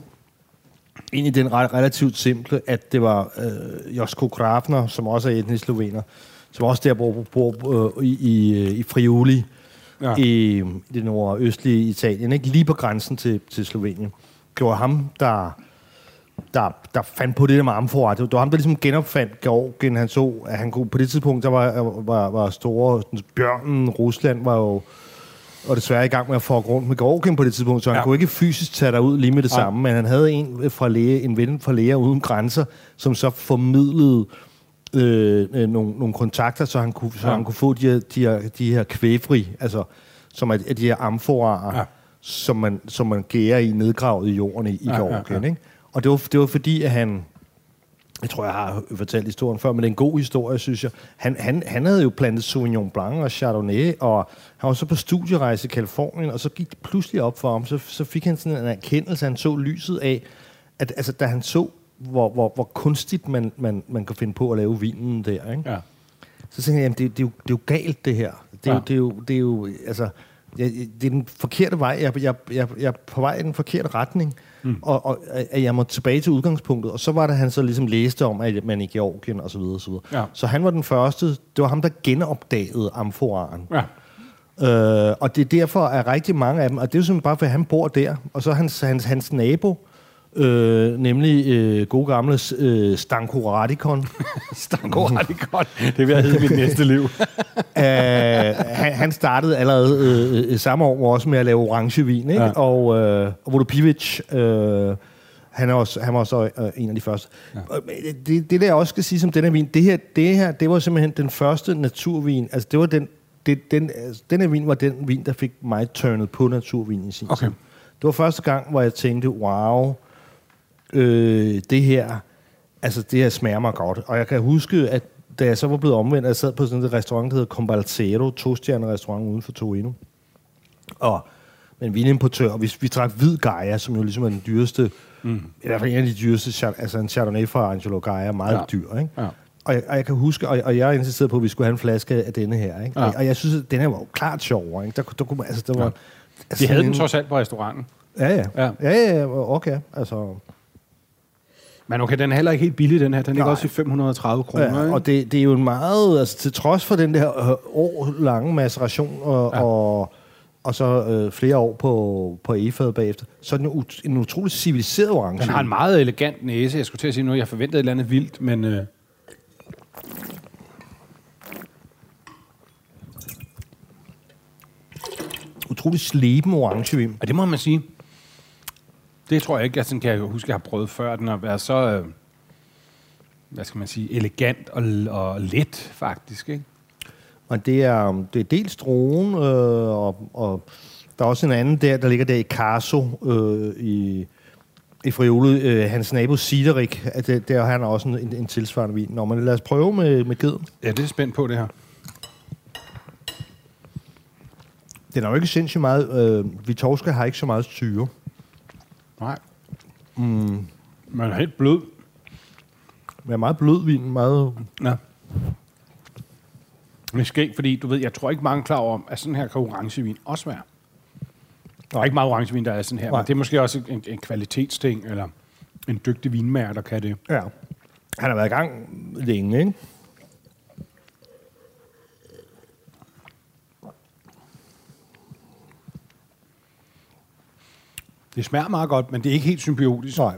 egentlig den ret, relativt simple, at det var øh, Josko Krafner, som også er etnisk slovener, som også der bor, bor øh, i, i, i Friuli, ja. i, i det nordøstlige Italien, ikke? lige på grænsen til, til Slovenien det var ham, der, der, der fandt på det der med amfora. Det var ham, der ligesom genopfandt Georgien. Han så, at han kunne, på det tidspunkt, der var, var, var store... Bjørnen, Rusland var jo og desværre i gang med at få rundt med Georgien på det tidspunkt, så han ja. kunne ikke fysisk tage ud lige med det samme, men han havde en, fra læge, en ven fra Læger Uden Grænser, som så formidlede øh, øh, nogle, nogle kontakter, så han kunne, så ja. han kunne få de her, de her, de her kvæfri, altså som er, de her amforaer. Ja som man, som man gærer i nedgravet i jorden i, i ja, Georgien. Ja, ja. Ikke? Og det var, det var fordi, at han... Jeg tror, jeg har fortalt historien før, men det er en god historie, synes jeg. Han, han, han havde jo plantet Sauvignon Blanc og Chardonnay, og han var så på studierejse i Kalifornien, og så gik det pludselig op for ham. Så, så fik han sådan en erkendelse, han så lyset af, at altså, da han så, hvor, hvor, hvor kunstigt man, man, man kan finde på at lave vinen der, ikke? Ja. så tænkte jeg, jamen, det, det, er jo, det er jo galt, det her. Det er, ja. jo, det, er jo, det er jo, altså jeg, det er den forkerte vej. Jeg, jeg, jeg, jeg er på vej i den forkerte retning. Mm. Og, og at jeg må tilbage til udgangspunktet. Og så var det, han så ligesom læste om, at man i Georgien og så videre, og så videre. Ja. Så han var den første. Det var ham, der genopdagede amforaen. Ja. Øh, og det er derfor, at rigtig mange af dem, og det er jo simpelthen bare, fordi han bor der, og så hans, hans, hans nabo, Øh, nemlig øh, gode gamle øh, Stanko Radikon. *laughs* Stanko Radikon. Det vil jeg hedde mit næste liv. *laughs* øh, han, han startede allerede øh, øh, samme år også med at lave orangevin, ikke? Ja. Og, øh, Vodopivic, øh, han, er også, han var også øh, en af de første. Ja. Det, det, der jeg også skal sige som denne vin, det her, det her, det var simpelthen den første naturvin. Altså, det var den, det, den, altså, denne vin var den vin, der fik mig turnet på naturvin i sin okay. tid. Det var første gang, hvor jeg tænkte, wow, øh, det her, altså det her smager mig godt. Og jeg kan huske, at da jeg så var blevet omvendt, jeg sad på sådan en restaurant, der hedder Combalzero, to restaurant uden for Torino. Og med en vinimportør, og vi, vi drak hvid Gaia, som jo ligesom er den dyreste, mm. i hvert fald en af de dyreste, altså en Chardonnay fra Angelo Gaia, meget ja. dyr, ikke? Ja. Og jeg, og jeg kan huske, og, og jeg insisteret på, at vi skulle have en flaske af denne her, ikke? Ja. Og, og jeg synes, at den her var jo klart sjovere, ikke? Der, der, kunne, altså, der var, ja. altså, De havde den trods alt på restauranten. Ja, ja. Ja, ja, ja okay. Altså... Men okay, den er heller ikke helt billig, den her. Den ligger også i 530 kroner. Ja, og det, det er jo en meget... Altså, til trods for den der øh, år lange maceration og, ja. og, og så øh, flere år på, på efad bagefter, så er den ut, en utrolig civiliseret orange. Den har en meget elegant næse. Jeg skulle til at sige noget, jeg forventede et eller andet vildt, men... Øh utrolig sleben orangevin. Ja, det må man sige. Det tror jeg ikke, jeg sådan kan jeg huske, jeg har prøvet før. Den har været så, øh, hvad skal man sige, elegant og, og let, faktisk. Ikke? Og det er, det er dels drogen, øh, og, og der er også en anden der, der ligger der i Carso, øh, i, i Friole, øh, hans nabo Siderik, at det, der han også en, en, en tilsvarende vin. Nå, men lad os prøve med, med geden. Ja, det er spændt på, det her. Den er jo ikke sindssygt meget... Øh, Vitorska har ikke så meget syre. Nej. Mm. Man er helt blød. Men er meget blød vin, meget... Ja. Men skæg, fordi du ved, jeg tror ikke mange klar over, at sådan her kan orangevin også være. Der er ikke meget orangevin, der er sådan her, Nej. men det er måske også en, en kvalitetsting, eller en dygtig vinmager, der kan det. Ja. Han har været i gang længe, ikke? Det smager meget godt, men det er ikke helt symbiotisk. Nej.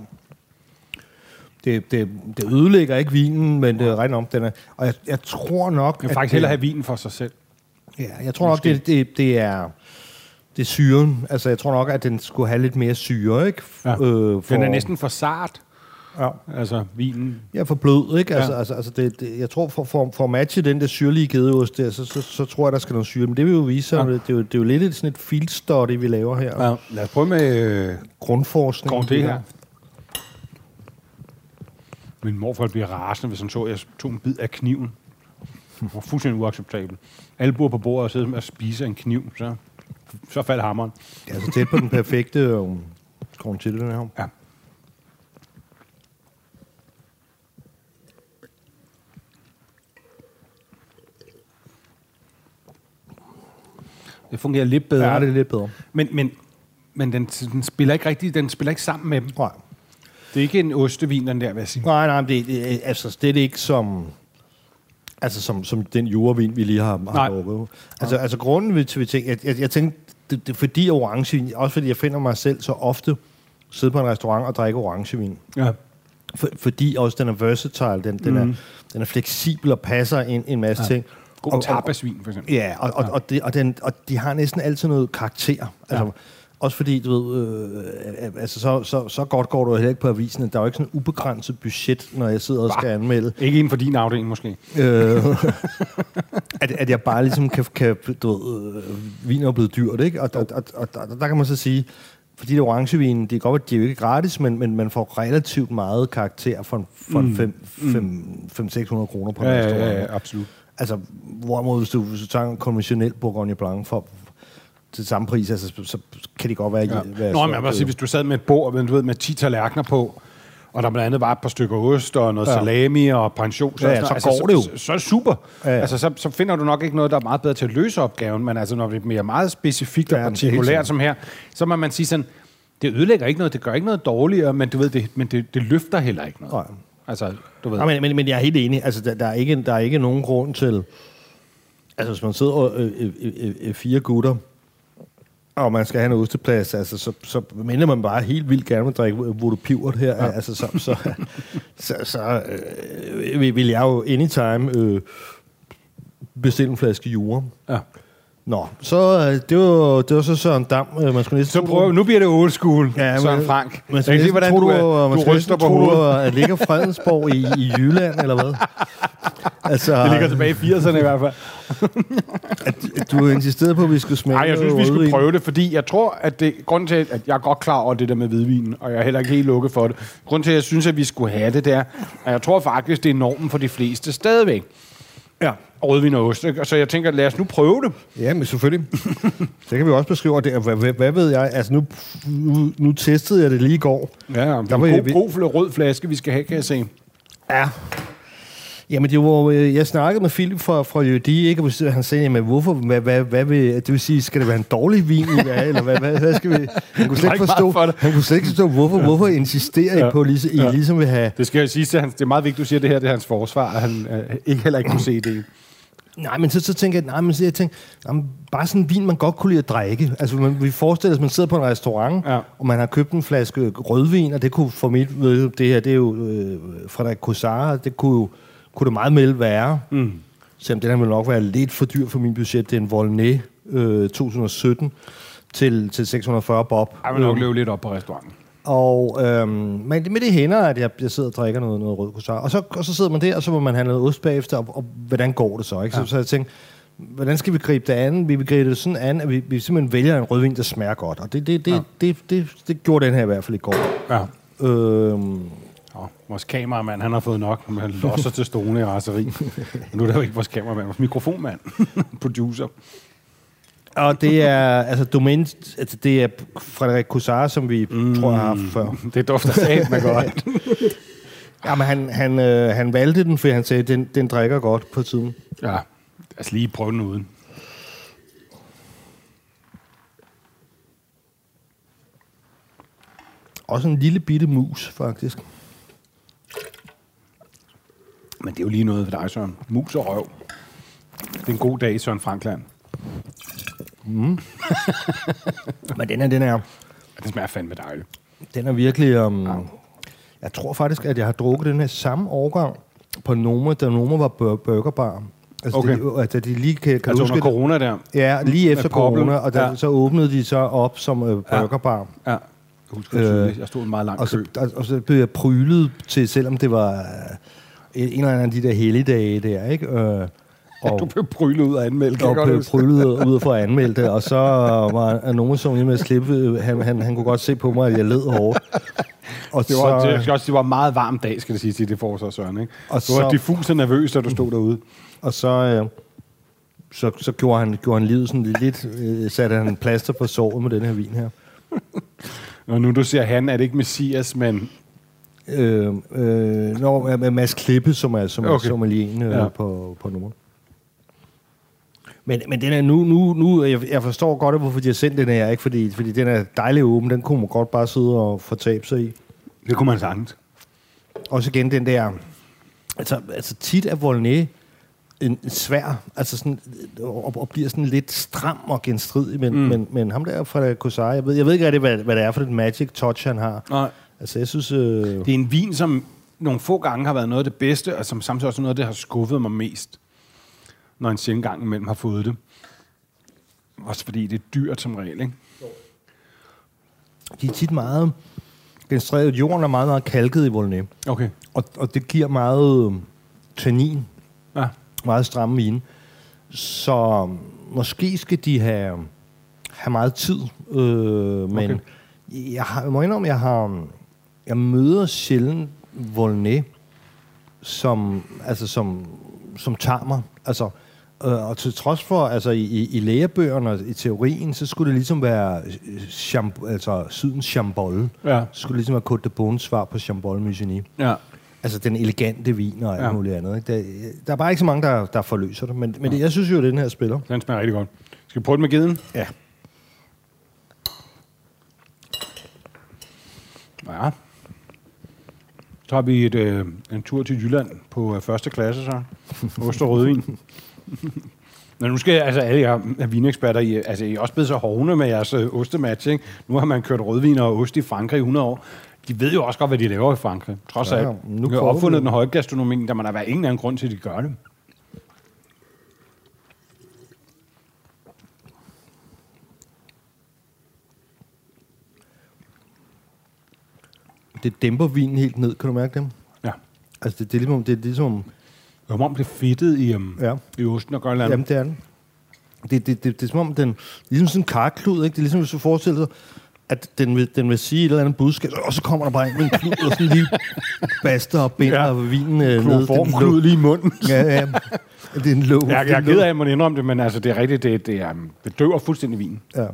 Det, det, det ødelægger ikke vinen, men det er rent om, den er... Og jeg, jeg tror nok... Jeg vil faktisk hellere have vinen for sig selv. Ja, jeg tror Måske. nok, det, det, det er... Det er syren. Altså, jeg tror nok, at den skulle have lidt mere syre, ikke? Ja. Øh, for... Den er næsten for sart. Ja. Altså, vinen. Ja, for blød, ikke? Altså, ja. altså, altså det, det, jeg tror, for, for, for at matche den der syrlige gedeost der, så, så, så, tror jeg, der skal noget syre. Men det vil jo vise sig, ja. det, det, er jo, det er jo lidt et, sådan et field study, vi laver her. Ja. Lad os prøve med øh, grundforskning. Grund det her. Min morfar bliver rasende, hvis han så, at jeg tog en bid af kniven. Det var fuldstændig uacceptabelt. Alle bor på bordet og sidder med at spise en kniv, så, så faldt hammeren. Det er så tæt på den perfekte um, grund til den her. Ja. Det fungerer lidt bedre. Ja, det er lidt bedre. Men, men, men den, den, spiller ikke rigtig, den spiller ikke sammen med dem. Nej. Det er ikke en ostevin, den der, vil jeg sige. Nej, nej, det, det, altså, det er ikke som... Altså som, som den jurevin, vi lige har, har drukket. Altså, altså grunden til, vi tænker, jeg, jeg, jeg tænkte, det, det, fordi orangevin, også fordi jeg finder mig selv så ofte sidde på en restaurant og drikke orangevin. Ja. For, fordi også den er versatile, den, den, mm. er, den er fleksibel og passer en, en masse ja. ting. God tapasvin, for eksempel. Ja, og, og, og, det, og, den, og de har næsten altid noget karakter. Altså, ja. Også fordi, du ved, øh, altså så, så, så godt går du heller ikke på avisen. Der er jo ikke sådan en ubegrænset budget, når jeg sidder og skal anmelde. Ikke inden for din afdeling, måske. Øh, *laughs* at, at jeg bare ligesom kan, kan du ved, øh, vin er blevet dyrt, ikke? Og, og, og, og der, der kan man så sige, fordi det orangevin, det er godt, at de er jo ikke gratis, men, men man får relativt meget karakter for, for mm. 500-600 mm. kroner på ja, en restaurant. Ja, ja, absolut. Altså, hvorimod hvis du, hvis du tager en konventionel Bourgogne Blanc for, til samme pris, altså, så, så kan det godt være... Ja. være Nå, men jeg vil sige, hvis du sad med et bord med, du ved, med 10 tallerkener på, og der blandt andet var et par stykker ost og noget ja. salami og pension, så, ja, ja, så altså, går det jo. Så, så det super. Ja, ja. Altså, så, så finder du nok ikke noget, der er meget bedre til at løse opgaven, men altså, når det er mere meget specifikt og ja, partikulært som her, så må man sige sådan, det ødelægger ikke noget, det gør ikke noget dårligere, men du ved, det, men det, det løfter heller ikke noget. Nej. Altså, du ved. Ja, men, men, men jeg er helt enig. Altså, der, der, er ikke, der er ikke nogen grund til... Altså, hvis man sidder øh, øh, øh, øh, fire gutter, og man skal have en osteplads, altså, så, så minder man bare helt vildt gerne at drikke Voodoo Pivot her. Ja. Altså, så, så, så, så øh, vil jeg jo anytime øh, bestille en flaske jure. Ja. Nå, så øh, det var, det var så Søren Dam, øh, man skulle næsten Så prøv, nu bliver det old school, ja, Søren men, Frank. Man skal se, hvordan du, du, du, man ryster på hovedet. at ligger Fredensborg i, i Jylland, eller hvad? *laughs* Altså, det ligger tilbage i 80'erne i hvert fald. *laughs* at, at du insisterede på, at vi skulle smage Nej, jeg synes, vi skulle prøve det, fordi jeg tror, at det, grunden til, at jeg er godt klar over det der med hvidvinen, og jeg er heller ikke helt lukket for det. Grunden til, at jeg synes, at vi skulle have det der, at jeg tror faktisk, det er normen for de fleste stadigvæk. Ja. Rødvin og ost. Ikke? Så jeg tænker, lad os nu prøve det. Ja, men selvfølgelig. så kan vi også beskrive det. Hvad, hvad, hvad ved jeg? Altså, nu, nu, nu testede jeg det lige i går. Ja, det er en god, vi... god rød flaske, vi skal have, kan jeg se. Ja. Jamen, det var, jeg snakkede med Philip fra, fra Jødi, ikke? Og han sagde, jamen, hvorfor, hvad, hvad, hvad vil, det vil sige, skal det være en dårlig vin, I eller hvad, hvad, hvad skal vi... Han kunne *laughs* slet ikke forstå, for han kunne slet ikke forstå hvorfor, ja. hvorfor insisterer ja. I på, ligesom, I ja. ligesom vil have... Det skal jeg sige det er meget vigtigt, du siger det her, det er hans forsvar, at han øh, ikke heller ikke kunne se det. Nej, men så, så tænker jeg, nej, men så jeg tænker, jamen, bare sådan en vin, man godt kunne lide at drikke. Altså, man, vi forestiller os, at man sidder på en restaurant, ja. og man har købt en flaske rødvin, og det kunne for mit ved, det her, det er jo øh, Frederik Cossard, det kunne, kunne det meget vel være. Mm. Selvom den her vil nok være lidt for dyr for min budget. Det er en Volnay øh, 2017 til, til 640 bob. Jeg vil nok løbe lidt op på restauranten. Og øhm, men med det hænder, at jeg, jeg sidder og drikker noget, noget rød croissant. Og så, og så sidder man der, og så må man have noget ost bagefter, og, og hvordan går det så? Ikke? Ja. Så, så jeg tænkte, hvordan skal vi gribe det an? Vi vil gribe det sådan an, at vi, vi simpelthen vælger en rødvin, der smager godt. Og det, det, det, ja. det, det, det, det gjorde den her i hvert fald i går. Ja. Øhm, Oh, vores kameramand, han har fået nok. Han losser til stående i raseri. *laughs* nu er det jo ikke vores kameramand, vores mikrofonmand. *laughs* Producer. Og det er, altså, domæne, altså, det er Frederik Cossard, som vi mm, tror, har haft før. Det dufter sat med godt. *laughs* ja, men han, han, øh, han valgte den, fordi han sagde, den, den drikker godt på tiden. Ja, altså lige prøve den uden. Også en lille bitte mus, faktisk. Men det er jo lige noget for dig, Søren. Mus og røv. Det er en god dag, Søren Frankland. Mm. *laughs* Men den er, den er... Den smager fandme dejligt. Den er virkelig... Um, ja. Jeg tror faktisk, at jeg har drukket den her samme årgang på Noma, da Noma var burgerbar. Altså, okay. det, altså de lige kan, kan altså huske under corona der? Ja, lige efter corona, og der, ja. så åbnede de så op som uh, burgerbar. Ja. ja. Jeg husker øh, jeg stod en meget lang og så, Og, og så blev jeg prylet til, selvom det var uh, en eller anden af de der helligdage der, ikke? Uh, og, du blev bryllet ud af anmeldt. Og blev bryllet ud for at anmelde det, og så var nogen, som med at slippe, han, han, han kunne godt se på mig, at jeg led hårdt. Og det var, så, det, også, det var en meget varm dag, skal det sige til det forsvar, Søren. Ikke? Og du så, var diffus og nervøs, da du stod derude. Og så, øh, så, så gjorde, han, gjorde han livet sådan lidt, øh, satte han plaster på såret med den her vin her. Og nu du siger han, er det ikke Messias, men... Øh, øh, når, Mads Klippe, som er, som okay. er sommelieren øh, ja. på, på nummeret. Men, men den er nu, nu, nu jeg, jeg forstår godt, hvorfor de har sendt den her, ikke? Fordi, fordi den er dejlig åben, den kunne man godt bare sidde og fortabe sig i. Det kunne man sagtens. Også igen den der, altså, altså tit er Volnay en, en svær, altså sådan, og, og bliver sådan lidt stram og genstridig, men, mm. men, men ham der fra Kosar, jeg ved, jeg ved ikke rigtig, hvad, hvad det er for et magic touch, han har. Nej. Altså, jeg synes... Øh... Det er en vin, som nogle få gange har været noget af det bedste, og som samtidig også noget af det har skuffet mig mest når en sjældent gang imellem har fået det. Også fordi det er dyrt som regel, ikke? De er tit meget genstreret. Jorden er meget, meget kalket i Volnay. Okay. Og, og det giver meget øh, tannin. Ja. Meget stramme vin. Så måske skal de have, have meget tid. Øh, men okay. jeg, har, jeg må indrømme, jeg har... Jeg møder sjældent Volnay, som, altså som, som tager mig. Altså, og til trods for, altså i, i lægebøgerne og i teorien, så skulle det ligesom være champ, øh, altså sydens chambol. Ja. Så skulle det ligesom være Côte de Bonne svar på chambol Musigny. Ja. Altså den elegante vin og alt ja. muligt andet. Ikke? Der, der er bare ikke så mange, der, der forløser det. Men, men det, jeg synes jo, at den her spiller. Den smager rigtig godt. Skal vi prøve det med geden? Ja. Ja. Så har vi et, øh, en tur til Jylland på øh, første klasse, så. Ost og rødvin. *laughs* *laughs* Men nu skal altså alle jer vineksperter, I, altså, I er også blevet så hovne med jeres øh, ostematch, ikke? Nu har man kørt rødvin og ost i Frankrig i 100 år. De ved jo også godt, hvad de laver i Frankrig. Trods ja, alt. Nu har opfundet den høje gastronomi, der man har været ingen anden grund til, at de gør det. Det dæmper vinen helt ned, kan du mærke dem? Ja. Altså, det, det, er ligesom, det er ligesom som om det er fedtet i, um, ja. i osten og Grønland. Jamen, det er den. Det, det, det, det er som om den... Ligesom sådan en karklud, ikke? Det er ligesom, hvis du forestiller dig, at den vil, den vil sige et eller andet budskab, og så kommer der bare en med en klud, og sådan lige baster og binder ja. vinen øh, ned. klud lige i munden. ja, ja. Det er en låg. Ja, jeg er ked af, at man indrømme det, men altså, det er rigtigt, det, det, er, det døver fuldstændig vinen. Ja.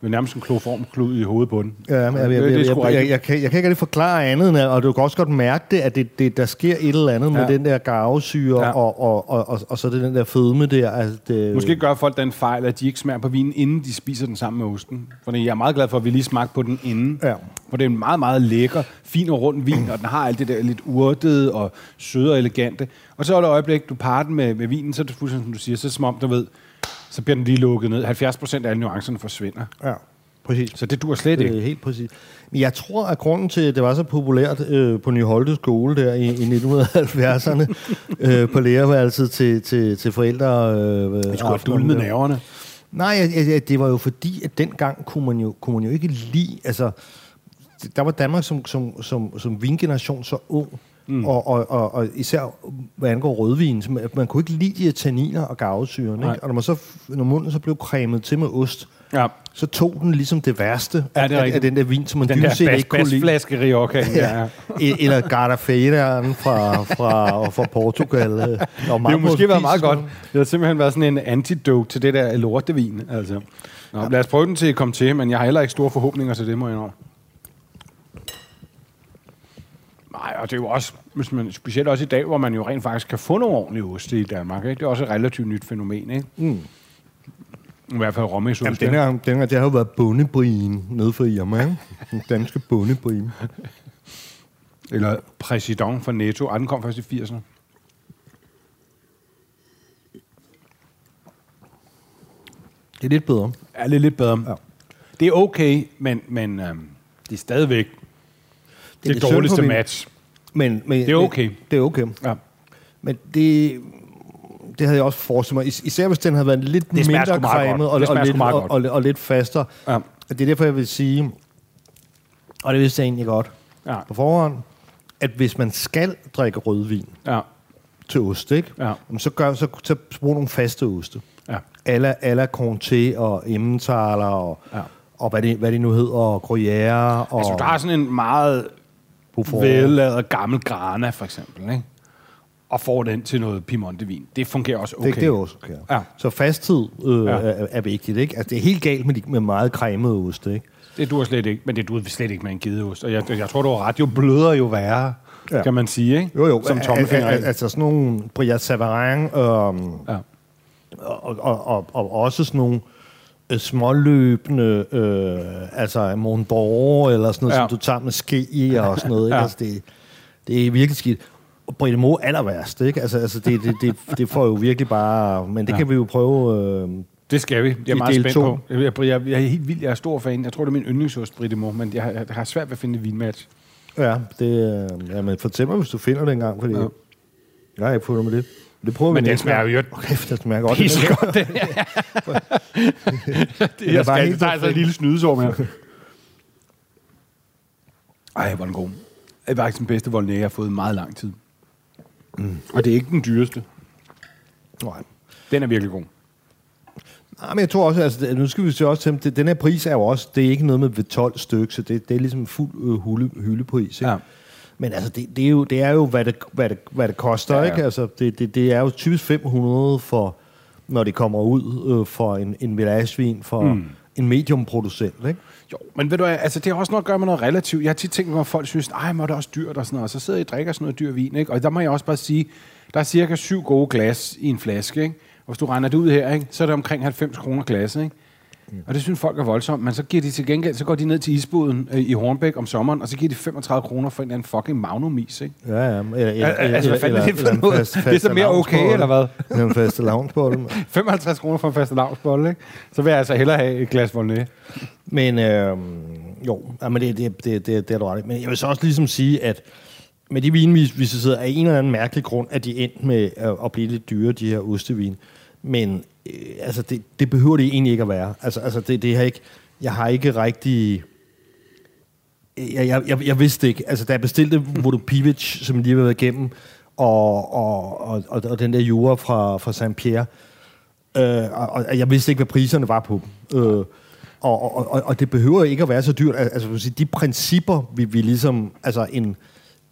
Det er nærmest en kloform klud i hovedet på den. Ja, jeg, jeg, jeg, jeg, jeg, jeg, jeg, kan, jeg kan ikke rigtig forklare andet, end, og du kan også godt mærke det, at det, det, der sker et eller andet ja. med den der garvesyre, ja. og, og, og, og, og så det den der fedme der. Altså det, Måske gør folk den fejl, at de ikke smager på vinen, inden de spiser den sammen med osten. Fordi jeg er meget glad for, at vi lige smagte på den inden. Ja. For det er en meget, meget lækker, fin og rund vin, og den har alt det der lidt urtede og søde og elegante. Og så er det øjeblik, du parer den med, med vinen, så er det fuldstændig, som du siger, så er det som om, du ved, så bliver den lige lukket ned. 70 procent af alle nuancerne forsvinder. Ja. Præcis. Så det dur slet ikke. Er helt præcis. Men jeg tror, at grunden til, at det var så populært øh, på Nyholte skole der i, i 1970'erne, *laughs* øh, på lærerværelset til, til, til forældre... Øh, det skulle have med nerverne. Nej, det var jo fordi, at dengang kunne man jo, kunne man jo ikke lide... Altså, der var Danmark som, som, som, som vingeneration så ung, Mm. Og, og, og, og især hvad angår rødvin, så man, man kunne ikke lide de tanniner og gavsyren. Ikke? Og når, man så, når munden så blev cremet til med ost, ja. så tog den ligesom det værste ja, det af, af, den der vin, som man dybest set ikke kunne lide. flaske Rioja. ja. ja. Eller Gardafederen fra, fra, fra Portugal. *laughs* Det har måske været meget godt. Det har simpelthen været sådan en antidote til det der lortevin. Altså. Nå, ja. Lad os prøve den til at komme til, men jeg har heller ikke store forhåbninger til det, må jeg nå. Nej, og det er jo også, hvis man, specielt også i dag, hvor man jo rent faktisk kan få nogle ordentlige oste i Danmark. Ikke? Det er også et relativt nyt fænomen. Ikke? Mm. I hvert fald rommesost. Jamen, den her, den her, det har jo været bondebrien nede for Irma, ikke? Den danske bondebrien. *laughs* Eller præsident for Netto. Ej, den kom først i 80'erne. Det er lidt bedre. Ja, det er lidt bedre. Ja. Det er okay, men, men øhm, det er stadigvæk det, det dårligste match. Men, men, det er okay. Men, det er okay. Ja. Men det, det havde jeg også forestillet mig. Is- især hvis den havde været lidt mindre cremet og, og, og, lidt, og, og, og lidt fastere. Ja. Det er derfor, jeg vil sige, og det vidste jeg egentlig godt ja. på forhånd, at hvis man skal drikke rødvin ja. til ost, ikke? Ja. så, gør, så, så brug nogle faste oste. Ja. Alla, alla Conté og Emmentaler og, ja. og hvad, det, hvad det nu hedder, og Gruyère. Og altså, der har sådan en meget vellavet gammel grana, for eksempel, ikke? og får den til noget Piemonte-vin. Det fungerer også okay. Det, det er også okay. Ja. Så fasttid øh, ja. er, er vigtigt. Ikke? Altså, det er helt galt med, de, med meget cremet ost. Ikke? Det duer slet ikke, men det duer slet ikke med en gideost. Og jeg, jeg tror, du har ret. Jo blødere, jo værre, ja. kan man sige. Ikke? Jo, jo. Som tommelfinger. Al, al, altså sådan nogle Brillat Savarin, øh, ja. og, og, og, og, også sådan nogle øh, småløbende, øh, altså Montbord, eller sådan noget, ja. som du tager med ske og sådan noget. *laughs* Ikke? Ja. Altså, det, det er virkelig skidt. Og Britte Mo aller værst, ikke? Altså, altså det, det, det, det får jo virkelig bare... Men det ja. kan vi jo prøve... Øh, det skal vi. Jeg er meget spændt to. på. Jeg, jeg, jeg, er helt vild. Jeg er stor fan. Jeg tror, det er min yndlingsost, Britte Mo, men jeg, jeg, har svært ved at finde en vinmatch. Ja, det, øh, ja, men fortæl mig, hvis du finder det engang, fordi ja. jeg har ikke fundet med det. Det prøver men vi den smager jo... Okay, det smager godt. *laughs* Det er godt, det. det jeg skal ikke tage en lille snydesår med. Ej, hvor den god. Det er faktisk den bedste Volnay, jeg har fået i meget lang tid. Mm. Og det er ikke den dyreste. Nej. Den er virkelig god. Nej, men jeg tror også, altså, nu skal vi se også til, den her pris er jo også, det er ikke noget med 12 stykker, så det, det er ligesom fuld øh, hule, hyldepris. Ikke? Ja. Men altså, det, det, er jo, det er jo, hvad det, hvad det, hvad det koster, ja, ja. ikke? Altså, det, det, det er jo typisk 500 for, når det kommer ud øh, for en, en village for mm. en mediumproducent, ikke? Jo, men ved du altså det har også noget at gøre med noget relativt. Jeg har tit tænkt mig, at folk synes, ej, må det også dyrt og sådan noget. Og så sidder jeg og drikker sådan noget dyr vin, ikke? Og der må jeg også bare sige, der er cirka syv gode glas i en flaske, ikke? Og hvis du regner det ud her, ikke? så er det omkring 90 kroner glas, ikke? Mm. Og det synes folk er voldsomt, men så giver de til gengæld, så går de ned til isboden øh, i Hornbæk om sommeren, og så giver de 35 kroner for en eller anden fucking magnumis, ikke? Ja, ja. Eller, eller, altså, hvad fanden er det for noget? Fast, fast det er så mere okay, eller hvad? *laughs* en faste lavnsbolle. *laughs* 55 kroner for en faste lavnsbolle, ikke? Så vil jeg altså hellere have et glas Volnay. Men øh, jo, men det, det, det, det, det er du ret Men jeg vil så også ligesom sige, at med de vin, vi, vi sidder af en eller anden mærkelig grund, at de endte med at, at blive lidt dyre, de her ostevin. Men øh, altså, det, det behøver det egentlig ikke at være. Altså, altså det, det har ikke, jeg har ikke rigtig... Jeg, jeg, jeg, jeg vidste ikke. Altså, da jeg bestilte Vodopivic, som lige har været igennem, og, og, og, og, og den der jura fra, fra Saint Pierre, øh, og, og jeg vidste ikke, hvad priserne var på dem. Øh, og, og, og, og det behøver ikke at være så dyrt. Altså, de principper, vi, vi ligesom... Altså, en,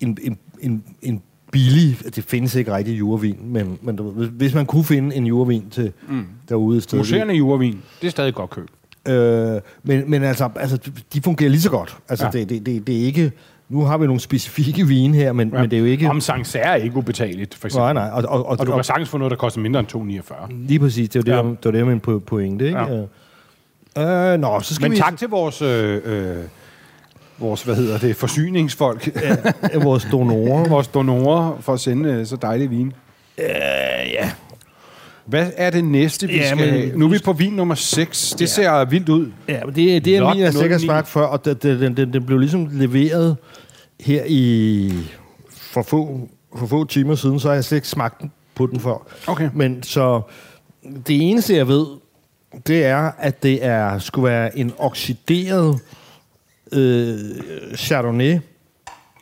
en, en, en, en billig, det findes ikke rigtig jurvin, men, men hvis man kunne finde en jurvin til mm. derude et sted. Museerne jurvin, det er stadig godt køb. Øh, men, men altså, altså, de fungerer lige så godt. Altså, ja. det, det, det, det er ikke... Nu har vi nogle specifikke vine her, men, ja. men det er jo ikke... Om Sancerre er ikke ubetaleligt, for eksempel. Nej, nej. Og, og, og, og du kan sagtens få noget, der koster mindre end 2,49. Lige præcis. Det er jo det, ja. det, var det min pointe, ikke? Ja. Øh, nå, så skal men vi... tak til vores... Øh, øh, vores, hvad hedder det, forsyningsfolk. *laughs* ja, vores donorer. *laughs* vores donorer for at sende øh, så dejlig vin. Øh, ja. Hvad er det næste, vi ja, skal men, Nu er vi på vin nummer 6. Det ja. ser vildt ud. Ja, men det, det er min, jeg sikkert smagt før, og den, den, den, den blev ligesom leveret her i for få, for få timer siden, så har jeg slet ikke smagt på den før. Okay. Men så det eneste, jeg ved, det er, at det er skulle være en oxideret øh, Chardonnay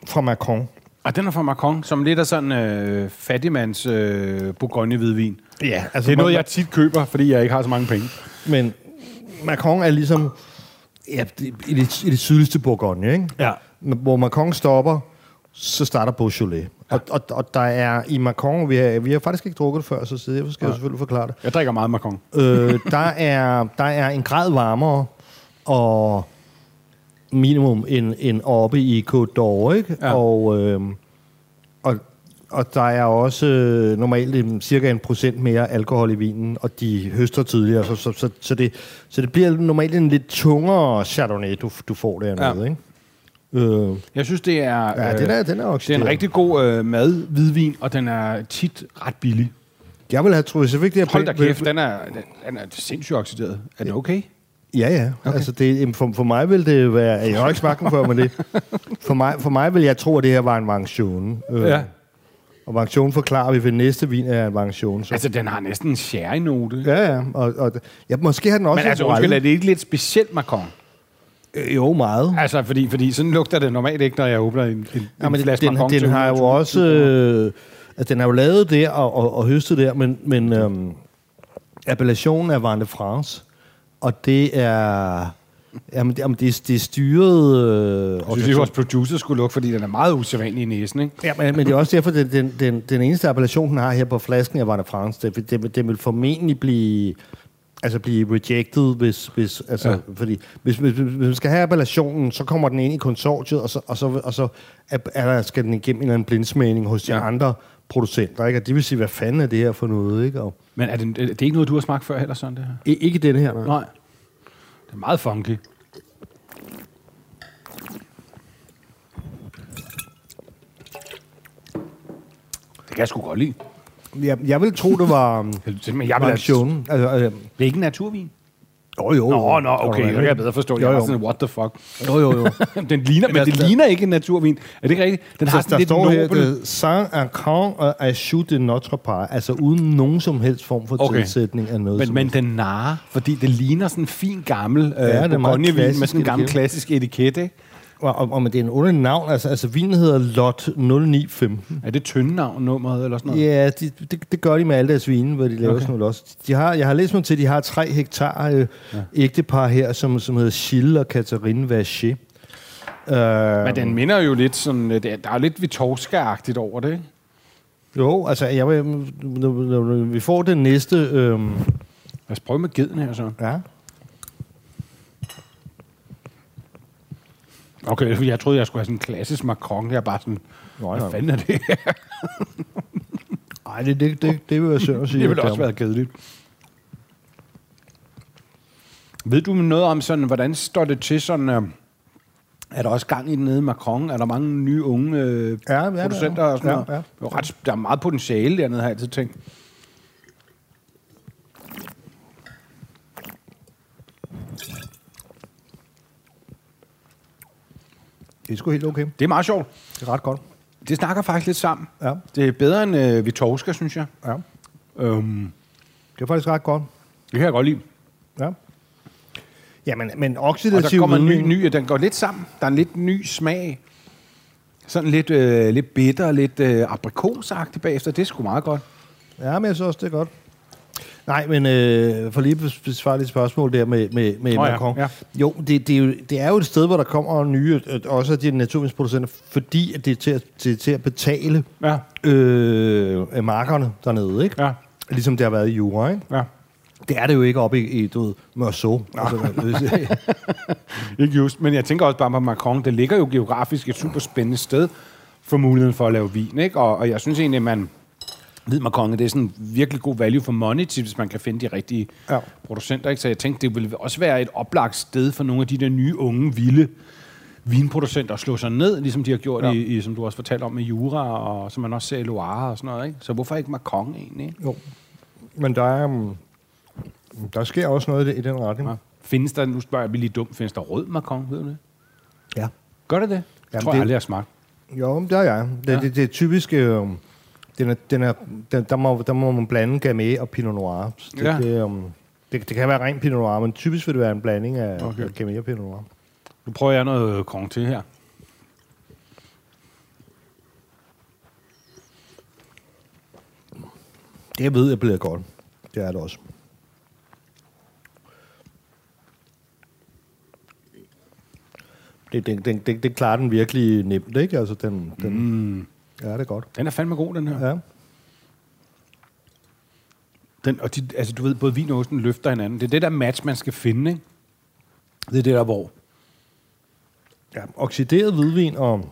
fra Macron. Og den er fra Macron, som lidt af sådan øh, fattigmands øh, Bourgogne-hvidvin. Ja, altså... Det er noget, jeg tit køber, fordi jeg ikke har så mange penge. Men Macron er ligesom ja, i, det, i det sydligste Bourgogne, ikke? Ja. Hvor Macron stopper, så starter Beaujolais. Ja. Og, og, og der er i Macron, vi har, vi har faktisk ikke drukket det før, så jeg skal ja. jeg selvfølgelig forklare det. Jeg drikker meget Macron. Øh, der, er, der er en grad varmere, og minimum en, en oppe i Côte d'Or, ikke? Ja. Og, øh, og, og der er også øh, normalt en, cirka en procent mere alkohol i vinen, og de høster tidligere, så, så, så, så, det, så det bliver normalt en lidt tungere Chardonnay, du, du får dernede, ja. ikke? Øh, jeg synes, det er, ja, øh, den er, den er, det er en rigtig god øh, mad, hvidvin, og den er tit ret billig. Jeg vil have troet, så vigtigt. Hold da kæft, den er, den er sindssygt oxideret. Er det okay? Ja, ja. Okay. Altså, det, for, for mig vil det være... Jeg har ikke smagt den før, men det... For mig, for mig vil jeg tro, at det her var en Vangtion. Øh, ja. Og Vangtion forklarer vi ved næste vin er en Vangtion. Så. Altså, den har næsten en sherry-note. Ja, ja. Og, og, ja, måske har den også... Men altså, undskyld, er det ikke lidt specielt Macron? Øh, jo, meget. Altså, fordi, fordi sådan lugter det normalt ikke, når jeg åbner en, en, ja, men flaske den. Den, den har jo også... Øh, altså, den er jo lavet der og, og, og høstet der, men, men øhm, appellationen er Vin de France og det er... Jamen, jamen det, er, det er styret... Øh, jeg synes, at vores producer skulle lukke, fordi den er meget usædvanlig i næsen, ikke? Ja, men, men det er også derfor, den, den, den, den eneste appellation, den har her på flasken af Vande France, det, det, det vil formentlig blive altså blive rejected, hvis, hvis, altså, ja. fordi, hvis, hvis, hvis, man skal have appellationen, så kommer den ind i konsortiet, og så, og så, og så er, er der, skal den igennem en eller anden blindsmagning hos de ja. andre producenter, ikke? Og det vil sige, hvad fanden er det her for noget, ikke? Og, Men er det, det er ikke noget, du har smagt før heller sådan, det her? I, ikke denne her, nej. nej. Det er meget funky. Det kan jeg sgu godt lide. Jeg, jeg vil tro, det var... Men *laughs* jeg vil have... Altså, altså, det er ikke naturvin. Jo, jo. Nå, nå, okay, det kan jeg bedre forstå. Jo, jo. Jeg sådan, what the fuck. Jo, jo, jo. *laughs* den ligner, men det ligner ikke en naturvin. Er det ikke rigtigt? Den har der lidt står her, Saint Ancran og Achou de Notre Pas, altså uden nogen som helst form for okay. tilsætning af noget. Men, men den narrer, fordi det ligner sådan en fin gammel øh, ja, uh, med sådan en gammel klassisk etikette, ikke? Og, og, og det er en underlig navn. Altså, altså vinen hedder Lot 0915. Er det tynde navn nummeret eller sådan noget? Ja, det, det, det gør de med alle deres vine, hvor de laver okay. sådan noget også. De har, jeg har læst mig til, at de har tre hektar øh, ja. ægtepar her, som, som hedder Gilles og Catherine Vacher. Uh, Men den minder jo lidt sådan, øh, der er lidt Vitorska-agtigt over det, ikke? Jo, altså, jeg vil, vi får den næste... Øh, Lad os prøve med geden her så. Ja. Okay, jeg troede, jeg skulle have sådan en klassisk Macron. Jeg er bare sådan, Nå, hvad fanden er det Nej, det, det, det, det vil jeg søge at sige. *laughs* det ville også være kedeligt. Ved du noget om sådan, hvordan står det til sådan... Uh, er der også gang i den nede i Macron? Er der mange nye unge uh, ja, ja, producenter og sådan ja, noget? Ja. Ret, der er meget potentiale dernede, har jeg altid tænkt. Er sgu helt okay. Det er meget sjovt. Det er ret godt. Det snakker faktisk lidt sammen. Ja. Det er bedre end øh, Vitorska, synes jeg. Ja. Øhm, det er faktisk ret godt. Det kan jeg godt lide. Ja. Ja, men, men oxidativ... Og der kommer en ny, ny, den går lidt sammen. Der er en lidt ny smag. Sådan lidt, øh, lidt bitter, lidt øh, aprikosagtigt bagefter. Det er sgu meget godt. Ja, men jeg synes også, det er godt. Nej, men øh, for lige besvare dit spørgsmål der med, med, med oh, Macron. Ja, ja. Jo, det, det, er jo, det er jo et sted, hvor der kommer nye, også af de naturvindsproducenter, fordi at det er til at, til, til at betale ja. øh, markerne dernede, ikke? Ja. Ligesom det har været i jura, ikke? Ja. Det er det jo ikke oppe i, i du ved, Mørso. Altså, *laughs* ikke just, men jeg tænker også bare på Macron. Det ligger jo geografisk et super spændende sted for muligheden for at lave vin, ikke? Og, og jeg synes egentlig, at ved Macron, det er sådan virkelig god value for money, til, hvis man kan finde de rigtige ja. producenter, ikke? Så jeg tænkte, det ville også være et oplagt sted for nogle af de der nye, unge, vilde vinproducenter at slå sig ned, ligesom de har gjort, ja. i, i, som du også fortalte om, med Jura, og som man også ser i Loire og sådan noget. Ikke? Så hvorfor ikke Macron egentlig? Jo, men der er... Um, der sker også noget i den retning. Ja. Findes der, nu spørger jeg lige dumt, findes der rød Macron, ved du det? Ja. Gør det det? Jeg tror det, jeg aldrig, har smagt. Jo, det er jeg. Det, ja. det, det er typisk... Øh, den er, den er, den, der, må, der må man blande Gamay og Pinot Noir. Det, ja. det, um, det, det kan være rent Pinot Noir, men typisk vil det være en blanding af, okay. af Gamay og Pinot Noir. Nu prøver jeg noget kong til her. Det jeg ved jeg bliver godt. Det er det også. Det, det, det, det, det klarer den virkelig nemt, ikke? Altså, den, den, mm. Ja, det er godt. Den er fandme god, den her. Ja. Den, og de, altså, du ved, både vin og osten løfter hinanden. Det er det der match, man skal finde, ikke? Det er det der, hvor Ja, oxideret hvidvin og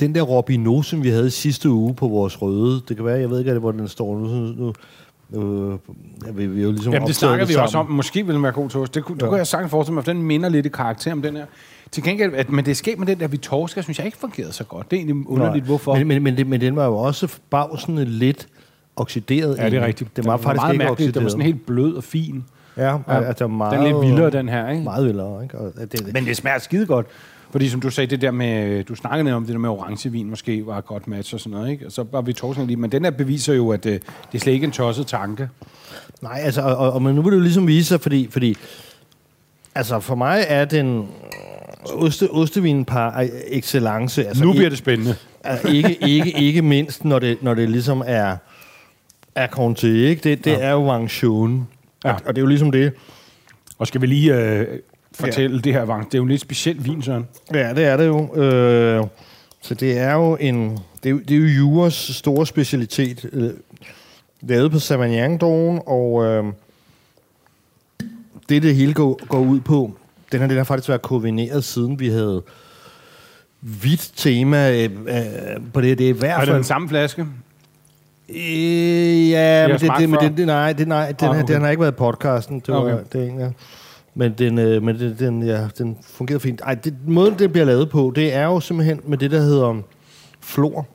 den der Robinot, som vi havde sidste uge på vores røde, det kan være, jeg ved ikke, hvor den står nu. nu Øh, vi, vi jo ligesom Jamen, det snakker det vi sammen. også om. Måske vil den være god til os. Det, kunne, ja. det kunne jeg sagtens forestille mig, for den minder lidt i karakter om den her. Til gengæld, at, men det sker med den der vi torsker, synes jeg ikke fungerede så godt. Det er egentlig underligt, Nej. hvorfor. Men, men, men, det, men den var jo også bagsende lidt oxideret. Ja, det er rigtigt. Det var, var faktisk meget ikke mærkeligt. Det var sådan helt blød og fin. Ja, ja. altså meget... Den er lidt vildere, den her, ikke? Meget vildere, ikke? Og det, det. Men det smager skide godt. Fordi som du sagde, det der med, du snakkede om det der med orangevin måske var et godt match og sådan noget, ikke? Og så var vi torsdag lige, men den der beviser jo, at det, øh, det er slet ikke en tosset tanke. Nej, altså, og, og, men nu vil du ligesom vise sig, fordi, fordi altså for mig er den oste, ostevin par excellence. Altså, nu bliver det spændende. Altså, ikke, ikke, ikke mindst, når det, når det ligesom er, er Conte, ikke? Det, det ja. er jo Wang Chun. Ja. Og, og det er jo ligesom det. Og skal vi lige øh, fortælle ja. det her, Vang. Det er jo en lidt speciel vin, Søren. Ja, det er det jo. Øh, så det er jo en... Det er, det er jo Juras store specialitet. Øh, lavet på sauvignon og øh, det, det hele går, går ud på, den har, den har faktisk været koordineret, siden vi havde hvidt tema øh, øh, på det. Det er i hvert fald... Er det den samme flaske? Øh, ja, men det, det, men det, nej, det, nej den, ah, okay. den har ikke været i podcasten. Det var, okay. det, ja. Men den, øh, men den, den, ja, den fungerede fint. Ej, det, måden, det bliver lavet på, det er jo simpelthen med det, der hedder flor.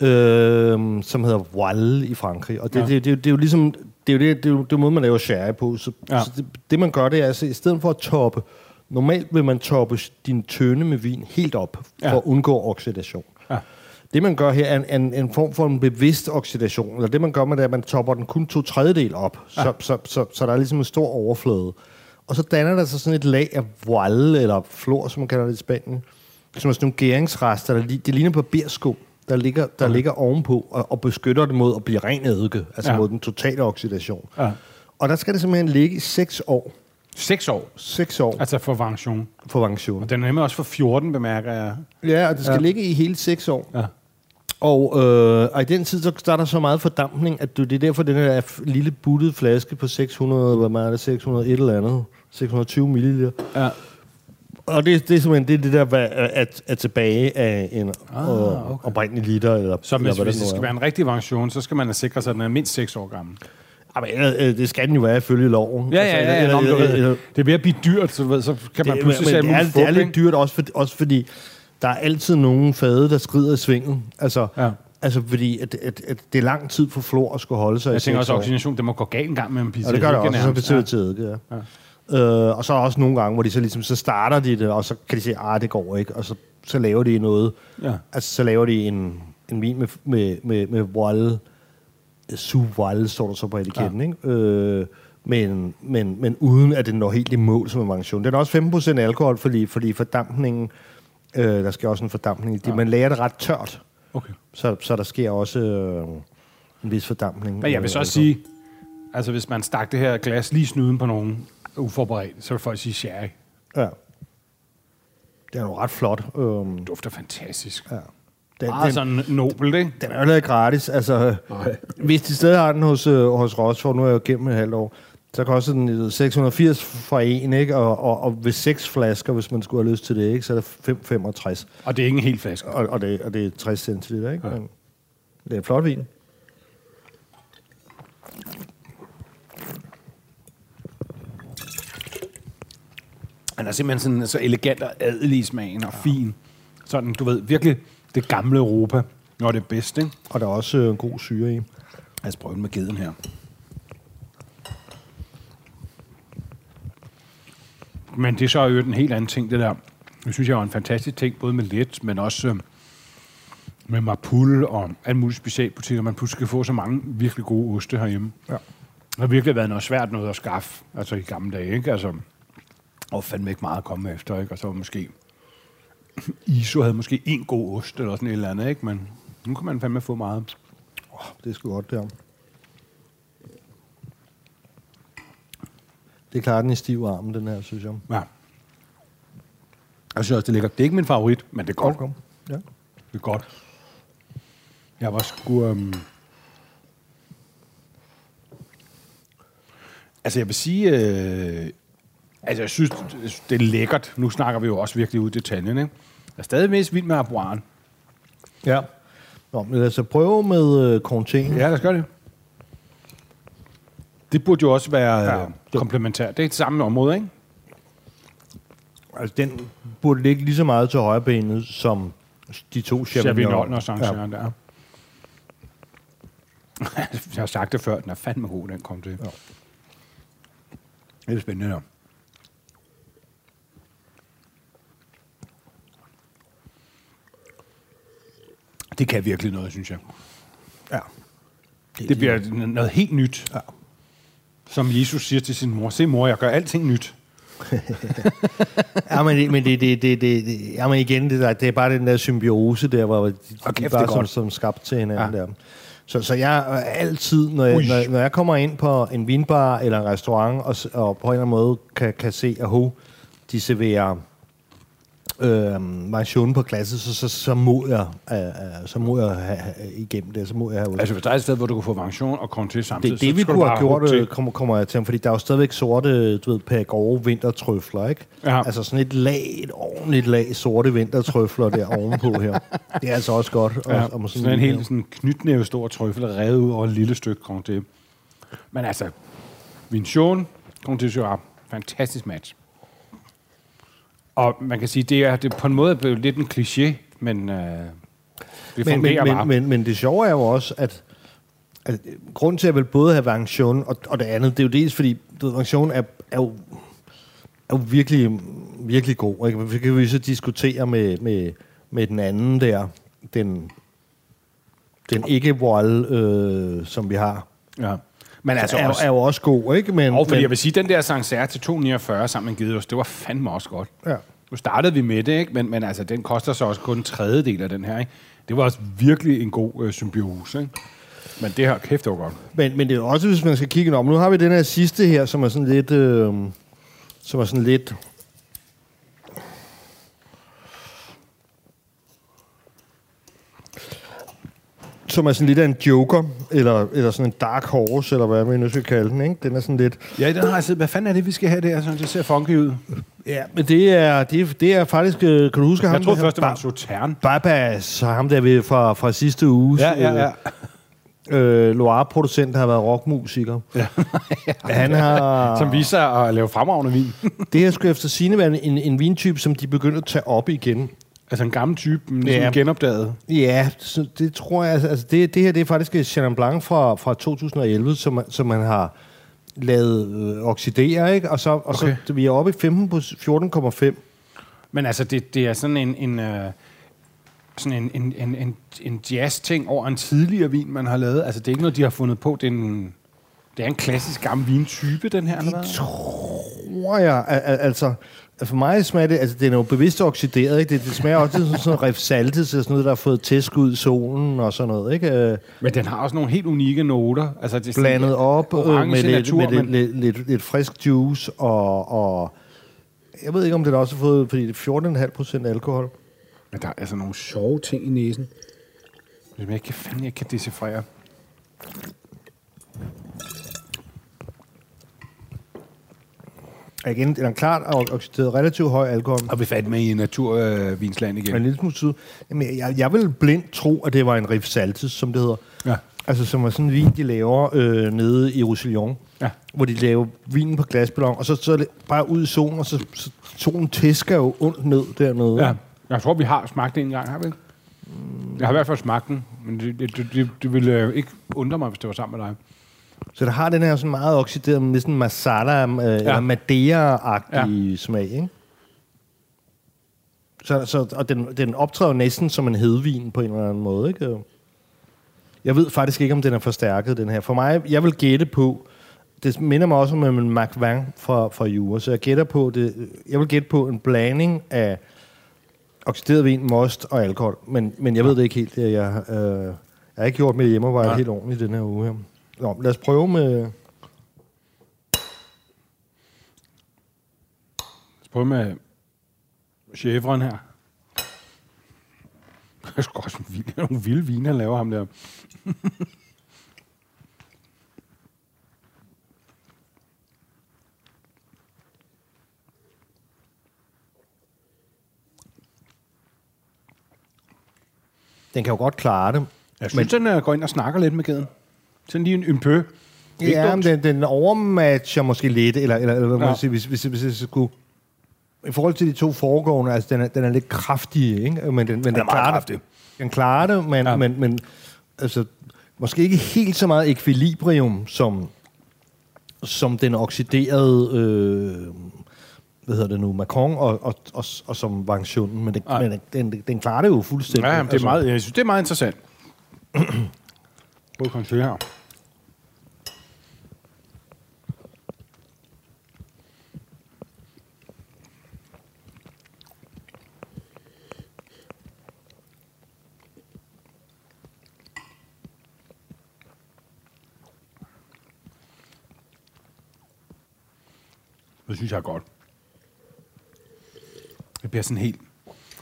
Øh, som hedder Voile i Frankrig. Og det, ja. det, det, det, det, er jo ligesom... Det er jo det, det, er jo, det er måde, man laver sherry på. Så, ja. så det, det, man gør, det er, altså, i stedet for at toppe... Normalt vil man toppe din tønde med vin helt op, for ja. at undgå oxidation. Ja. Det, man gør her, er en, en, en form for en bevidst oxidation. Eller det, man gør med det, er, at man topper den kun to tredjedel op. Ja. Så, så, så, så der er ligesom en stor overflade. Og så danner der sig sådan et lag af voile, eller flor, som man kalder det i Spanien. Som er sådan nogle gæringsrester. Der, det ligner barberskum, der ligger, der okay. ligger ovenpå og, og beskytter det mod at blive ren eddike. Altså ja. mod den totale oxidation. Ja. Og der skal det simpelthen ligge i 6 år. 6 år? 6 år. Altså for Vangtion. For Vangtion. Og den er nemlig også for 14, bemærker jeg. Ja, og det skal ja. ligge i hele 6 år. Ja. Og, øh, og i den tid, så der er der så meget fordampning, at du, det er derfor, den her lille buttede flaske på 600, hvad meget er det, 600 et eller andet, 620 ml. Ja. Og det, det er simpelthen det, det der, hvad er, er tilbage af en ah, okay. oprindelig liter. Eller, så hvis, eller, hvis det skal være en rigtig version, så skal man have sikret sig, at den er mindst 6 år gammel. Jamen, øh, det skal den jo være ifølge loven. Ja, ja, ja. Altså, ja, ja, ja, ja. Det er ved at blive dyrt, så, så kan man pludselig sige, det, er, det er lidt dyrt også, for, også fordi, der er altid nogen fade, der skrider i svinget. Altså, ja. altså fordi at, at, at det er lang tid for flor at skulle holde sig Jeg tænker også, at oxidation, det må gå galt en gang med en pizza. Og det gør det også, så betyder det til ja. ja. Øh, og så er der også nogle gange, hvor de så ligesom, så starter de det, og så kan de sige, ah, det går ikke, og så, så laver de noget. Ja. Altså, så laver de en, en vin med, med, med, med voile, su voile, står der så på etiketten, ja. ikke? Øh, men, men, men uden at den når helt i mål som en variation. Den er også 15% alkohol, fordi, fordi fordampningen, øh, der sker også en fordampning. Ja. Man lærer det ret tørt, okay. så, så der sker også øh, en vis fordampning. Men jeg vil så også sige, altså hvis man stak det her glas lige snuden på nogen, uforberedt, så vil folk sige sherry. Ja. Det er jo ret flot. Um, dufter fantastisk. Ja. Den, Meget den, sådan nobelt, ikke? Den er jo lavet gratis. Altså, Nej. hvis de stadig har den hos, øh, hos Rosford, nu er jeg jo gennem et halvt år, så koster den 680 for en, ikke? Og, og, og ved seks flasker, hvis man skulle have lyst til det, ikke? så er det 565. Og det er ikke en hel flaske? Og, og, det, og det er 60 centiliter, ikke? Ja. Men det er flot vin. Han er simpelthen sådan så elegant og adelig i smagen og ja. fin. Sådan, du ved, virkelig det gamle Europa, når det er bedst, ikke? Og der er også øh, en god syre i. Lad os prøve med geden her. Men det er så jo en helt anden ting, det der. Jeg synes, jeg var en fantastisk ting, både med let, men også øh, med Mapul og alle mulige specialbutikker. Man pludselig kan få så mange virkelig gode oste herhjemme. Ja. Det har virkelig været noget svært noget at skaffe, altså i gamle dage, ikke? Altså, og fandme ikke meget at komme efter, ikke? Og så måske... ISO havde måske en god ost, eller sådan et eller andet, ikke? Men nu kan man fandme få meget. Oh, det er sgu godt, der. Det er klart den i stiv arm, den her, synes jeg. Ja. Jeg synes også, det ligger. Det er ikke min favorit, men det er godt. Okay. Ja. Det er godt. Jeg var sgu... Um... Altså, jeg vil sige... Øh... Altså, jeg synes, det er lækkert. Nu snakker vi jo også virkelig ud i detaljen, ikke? Jeg er stadig mest vild med Arboiren. Ja. Nå, men lad os prøve med øh, Conté. Ja, lad os gøre det. Det burde jo også være ja. Øh, komplementært. Det er et samme område, ikke? Altså, den burde ligge lige så meget til højre benet, som de to Chavignon og Sancerre ja. der. *laughs* Jeg har sagt det før, den er fandme god, den kom til. Ja. Det er spændende, der. Det kan virkelig noget, synes jeg. Ja. Det, det bliver noget helt nyt. Ja. Som Jesus siger til sin mor, se mor, jeg gør alting nyt. *laughs* ja, men, men, det, det, det, det, ja, men igen, det, der, det er bare den der symbiose der, hvor de, okay, de bare som, som skabt til hinanden ja. der. Så, så jeg altid, når jeg, når, når jeg kommer ind på en vinbar eller en restaurant, og, og på en eller anden måde kan, kan se, at ho, de serverer øh, mansion på klasse, så, så, så, må jeg, øh, øh, så må jeg have, have igennem det, så må jeg have Altså hvis der er et sted, hvor du kan få mansion og konti samtidig, det, det, vi kunne have gjort, til. kommer, kommer jeg til, fordi der er jo stadigvæk sorte, du ved, pagove vintertrøfler, ikke? Ja. Altså sådan et lag, et ordentligt lag sorte vintertrøfler der ovenpå her. Det er altså også godt. Ja, og, og sådan, sådan en helt sådan knytnæve stor trøffel, revet ud over et lille stykke konti. Men altså, Vinchon, Conti Syrah, fantastisk match. Og man kan sige, det er, det på en måde blevet lidt en kliché, men øh, det men, men, men, men, men det sjove er jo også, at, at grunden til, at jeg vil både have Vangtion og, og det andet, det er jo dels, fordi Vangtion er, er jo er jo virkelig, virkelig god. Ikke? Vi kan jo så diskutere med, med, med den anden der, den, den ikke vold, øh, som vi har. Ja. Men altså er, også, er jo også god, ikke? Men, og fordi men, jeg vil sige, den der Sancerre til 249 sammen med Gideos, det var fandme også godt. Ja. Nu startede vi med det, ikke? Men, men altså, den koster så også kun en tredjedel af den her, ikke? Det var også virkelig en god øh, symbiose, ikke? Men det her, kæft, det var godt. Men, men det er også, hvis man skal kigge om. Nu har vi den her sidste her, som er sådan lidt... Øh, som er sådan lidt som er sådan lidt af en joker, eller, eller sådan en dark horse, eller hvad man nu skal kalde den, ikke? Den er sådan lidt... Ja, den har jeg set. Hvad fanden er det, vi skal have der? Sådan, det ser funky ud. Ja, men det er, det er, det er faktisk... Øh, kan du huske ham? Jeg troede først, det var sautern. Babas, ham der ved fra, fra sidste uge. Ja, ja, ja. Øh, Loire-producent har været rockmusiker. *laughs* Ja. Han har... Som viser at lave fremragende vin. det her skulle efter sine være en, en vintype, som de begyndte at tage op igen. Altså en gammel type, ligesom ja. genopdaget? Ja, så det tror jeg. Altså, altså det, det her det er faktisk Chenin Blanc fra, fra 2011, som, som man har lavet øh, oxidere, ikke? Og så, og okay. så vi er oppe i 15 på 14,5. Men altså, det, det er sådan en... en øh sådan en, en, en, en, en jazz-ting over en tidligere vin, man har lavet. Altså, det er ikke noget, de har fundet på. Det er en, det er en klassisk gammel vintype, den her, eller hvad? tror jeg. Al- altså, for mig smager det, altså det er jo bevidst oxideret, ikke? Det, det smager også sådan, sådan rif saltet, så sådan noget, der har fået tæskud i solen og sådan noget, ikke? Øh, men den har også nogle helt unikke noter. Altså, det blandet op øh, med, lidt, natur, med men... lidt, lidt, lidt, lidt frisk juice og, og jeg ved ikke, om det også har fået, fordi det er 14,5 procent alkohol. Men der er altså nogle sjove ting i næsen. Hvis jeg ikke fanden jeg kan decifrere. Igen, den er klart oxideret relativt høj alkohol. Og vi fandt med i naturvinsland øh, igen. En lille smule syd. Jamen, jeg, jeg vil blindt tro, at det var en Riff Saltes, som det hedder. Ja. Altså, som var sådan en vin, de laver øh, nede i Roussillon. Ja. Hvor de laver vinen på glasballon, og så, så er det bare ud i solen, og så, så solen tæsker jo ondt ned dernede. Ja. Jeg tror, vi har smagt det en gang, har vi ikke? Jeg har i hvert fald smagt den, men det, det, det, det ville øh, ikke undre mig, hvis det var sammen med dig. Så det har den her sådan meget oxideret, næsten masala, øh, ja. eller Madeira-agtige ja. smag, ikke? Så, så, og den, den optræder næsten som en hedvin på en eller anden måde, ikke? Jeg ved faktisk ikke, om den er forstærket, den her. For mig, jeg vil gætte på, det minder mig også om en McVan fra, fra Jura, så jeg gætter på, det, jeg vil gætte på en blanding af oxideret vin, most og alkohol. Men, men jeg ved det ikke helt. Jeg, jeg, øh, jeg har ikke gjort mit hjemmearbejde ja. helt ordentligt den her uge her. Nå, lad os prøve med... Lad os prøve med chevren her. Det er sgu også nogle vilde vine, han laver ham der. Den kan jo godt klare det. Jeg synes, men... den går ind og snakker lidt med geden. Sådan lige en ympø. Ja, men den, den overmatcher måske lidt, eller, eller, eller hvad ja. sige, hvis, hvis, hvis, hvis jeg skulle... I forhold til de to foregående, altså den er, den er lidt kraftig, ikke? Men den, men den, den klarer kraftig. det. Den klarer det, men, ja. men, men altså, måske ikke helt så meget ekvilibrium, som, som den oxiderede, øh, hvad hedder det nu, Macron og, og, og, og som Vangtionen, men, det, men den, den klarer det jo fuldstændig. Ja, det er altså. meget, jeg synes, det er meget interessant prøve at her. Det synes jeg er godt. Det bliver sådan helt...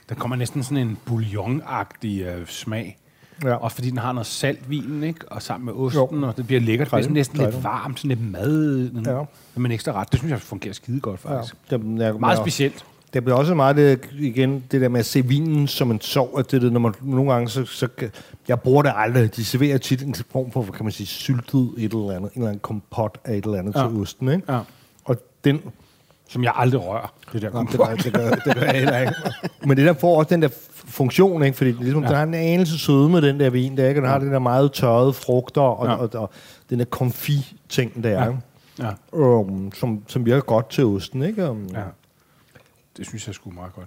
Der kommer næsten sådan en bouillon-agtig øh, smag. Ja. Også fordi den har noget salt vinen, ikke? Og sammen med osten, jo. og det bliver lækkert. Det bliver næsten lidt varmt, sådan lidt mad. Ja. Men ekstra ret. Det synes jeg fungerer skide godt, faktisk. Ja. Det, er, meget specielt. Det bliver også meget det, igen, det der med at se vinen som en sov, at det, når man nogle gange, så, så jeg bruger det aldrig. De serverer tit en form for, kan man sige, syltet et eller andet, en eller anden kompot af et eller andet ja. til osten, ikke? Ja. Og den som jeg aldrig rører. Det der Nå, det, gør, det, gør, det gør jeg heller ikke. Men det der får også den der funktion, ikke? fordi ligesom, ja. der har en anelse søde med den der vin, der, ikke? den har ja. den der meget tørrede frugter, og, ja. og, og, og den der konfi-ting der, ja. Ja. Um, som, som virker godt til osten. Ikke? Um, ja. Det synes jeg skulle meget godt.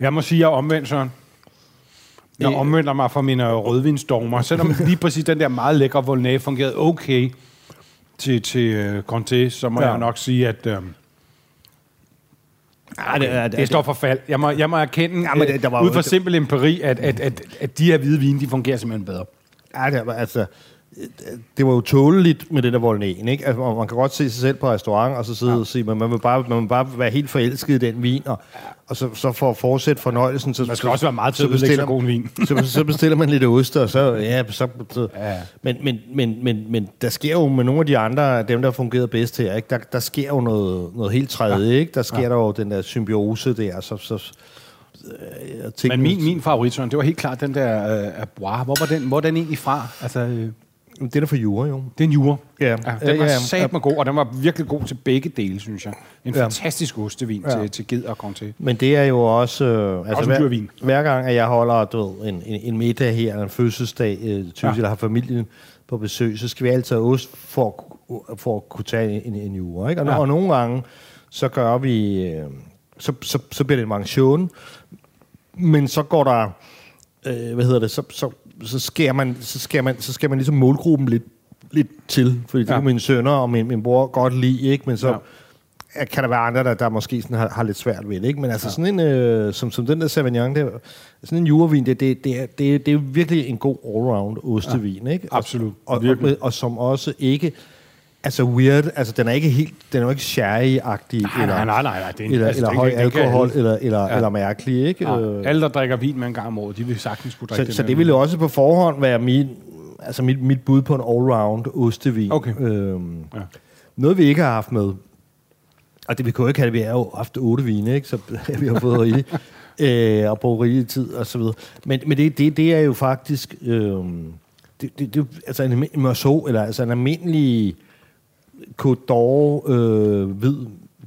Jeg må sige, at jeg er omvendt, Søren. Jeg øh, omvender mig fra mine rødvinsdogmer, selvom lige præcis den der meget lækre Volnay fungerede okay til, til uh, Conté, så må ja. jeg nok sige, at... Uh, Ja, det, det, det står for fald. Jeg må, jeg må erkende, ja, men det, der var ud fra simpel empiri, at, at, at, at de her hvide vine, de fungerer simpelthen bedre. Ja, det, altså, det var jo tåleligt med det der Volnæen, ikke? Altså, man kan godt se sig selv på restaurant, og så sidde ja. og sige, men man vil, bare, man vil bare være helt forelsket i den vin, og, og så, så for at fortsætte fornøjelsen... Så, man skal så, også være meget til at bestiller, så god vin. *laughs* så, så bestiller man lidt ost, og så... Ja, så, så ja. Men, men, men, men, men der sker jo med nogle af de andre, dem der fungerer bedst her, ikke? Der, der sker jo noget, noget helt tredje, ja. ikke? Der sker ja. der jo den der symbiose der, så... så jeg tænker, Men min, min favorit, det var helt klart den der uh, Abois. Hvor var den, hvor er den egentlig fra? Altså, øh det er der for jura, jo. Det er en jura. Ja. ja den var ja, ja. sat med god, og den var virkelig god til begge dele, synes jeg. En ja. fantastisk ostevin ja. til, til ged og Conté. Men det er jo også... Øh, altså også hver, vin. hver gang, at jeg holder du ved, en, en, en middag her, en fødselsdag, øh, typisk, ja. eller har familien på besøg, så skal vi altid have ost for, for at kunne tage en, en jura. Ikke? Og, ja. og nogle gange, så gør vi... Øh, så, så, så bliver det en manchon, men så går der... Øh, hvad hedder det? Så, så så skal man, så skal man, så skal man ligesom målgruppen lidt, lidt til, fordi det ja. kan mine sønner og min, min bror godt lide, ikke? Men så ja. kan der være andre, der, der måske sådan har, har lidt svært ved det, ikke? Men altså ja. sådan en, øh, som, som den der Sauvignon, det, sådan en jurevin, det, det, det, er, det, det er virkelig en god allround ostevin, ja. ikke? Absolut. Og, og, og, og, og som også ikke altså weird. Altså, den er ikke helt, den er jo ikke sherry-agtig. Nej, eller, nej, nej, nej, nej. Det er en, eller, altså, eller høj kan alkohol, eller, eller, Ja. eller mærkelig, ikke? Ja, Øh, alle, der drikker vin med en gang om året, de vil sagtens kunne drikke så, det. så det ville jo også på forhånd være min, altså mit, mit bud på en all-round ostevin. Okay. Øhm, Ja. Noget, vi ikke har haft med, og det vi kunne ikke have, vi har jo haft otte vine, ikke? så *laughs* vi har fået rigeligt, øh, og brugt rigelig tid og så videre. Men, men det, det, det er jo faktisk, øh, det, det, det, altså en, en Merceau, eller altså en almindelig Côte d'Or øh, hvid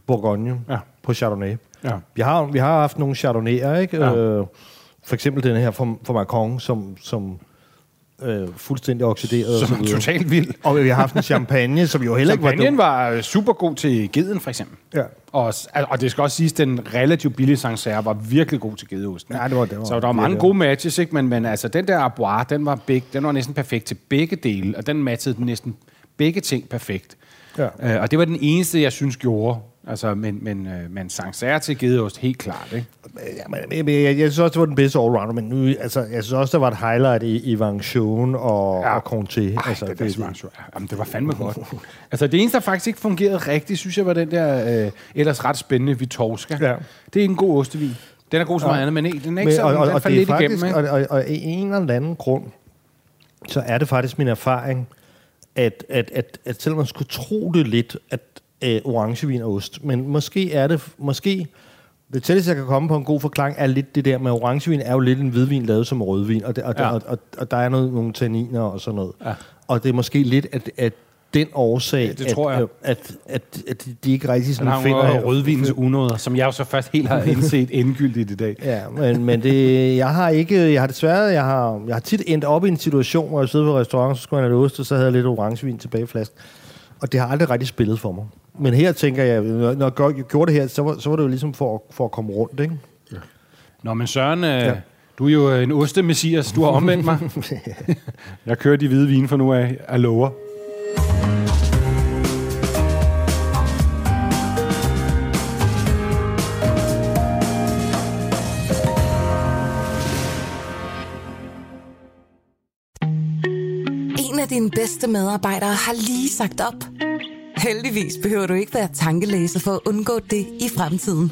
Bourgogne Ja. på Chardonnay. Ja. Vi har, vi har haft nogle Chardonnayer, ikke? Ja. Øh, for eksempel den her fra, fra Macron, som, som øh, fuldstændig oxideret. Som er totalt vild. Og vi har haft en champagne, som jo heller ikke var Champagnen var øh, super god til geden, for eksempel. Ja. Og, og det skal også siges, at den relativt billige Sancerre var virkelig god til gedeosten. Ja, det var- det var- så der var mange virkelig. gode matches, ikke? Men, men altså, den der Arbois, den var, big, den var næsten perfekt til begge dele, og den matchede den næsten begge ting perfekt. Ja. Øh, og det var den eneste, jeg synes gjorde. Altså, men, men, øh, men Sancerre til gedeost, helt klart, ikke? Ja, men, men jeg, jeg, synes også, det var den bedste allrounder, men nu, altså, jeg synes også, der var et highlight i, i Vangtion og, Ja. og Conté. Ej, altså, det, det, det, jamen, det var fandme godt. altså, det eneste, der faktisk ikke fungerede rigtigt, synes jeg, var den der øh, ellers ret spændende Vitorska. Ja. Det er en god ostevin. Den er god som meget andet, men ikke, den er ikke Men, sådan, og, og, den og, er lidt faktisk, igennem. Ikke? og, og, og i en eller anden grund, så er det faktisk min erfaring, at, at, at, at selvom man skulle tro det lidt, at øh, orangevin er ost, men måske er det, måske, det tætteste, jeg kan komme på en god forklaring, er lidt det der med, orangevin er jo lidt en hvidvin lavet som rødvin, og, det, og, Ja. ja. og, og, og der er noget, nogle tanniner og sådan noget. Ja. Og det er måske lidt, at, at den årsag, Ja, det tror jeg. At, at, at, at de ikke rigtig sådan har finder... jo rødvinens unåder, som jeg jo så først helt har indset endegyldigt i dag. Ja, men, men det, jeg har ikke, jeg har desværre, jeg har, jeg har tit endt op i en situation, hvor jeg sidder på restaurant, så skulle jeg have ost, og så havde jeg lidt orangevin tilbage i flasken. Og det har aldrig rigtig spillet for mig. Men her tænker jeg, når jeg gjorde det her, så var, så var det jo ligesom for, at- for at komme rundt, ikke? Nå, men Søren, øh, Ja. du er jo en ostemessias. Du har omvendt mig. *laughs* jeg kører de hvide vine for nu af. Jeg lover. En af dine bedste medarbejdere har lige sagt op. Heldigvis behøver du ikke være tankelæser for at undgå det i fremtiden.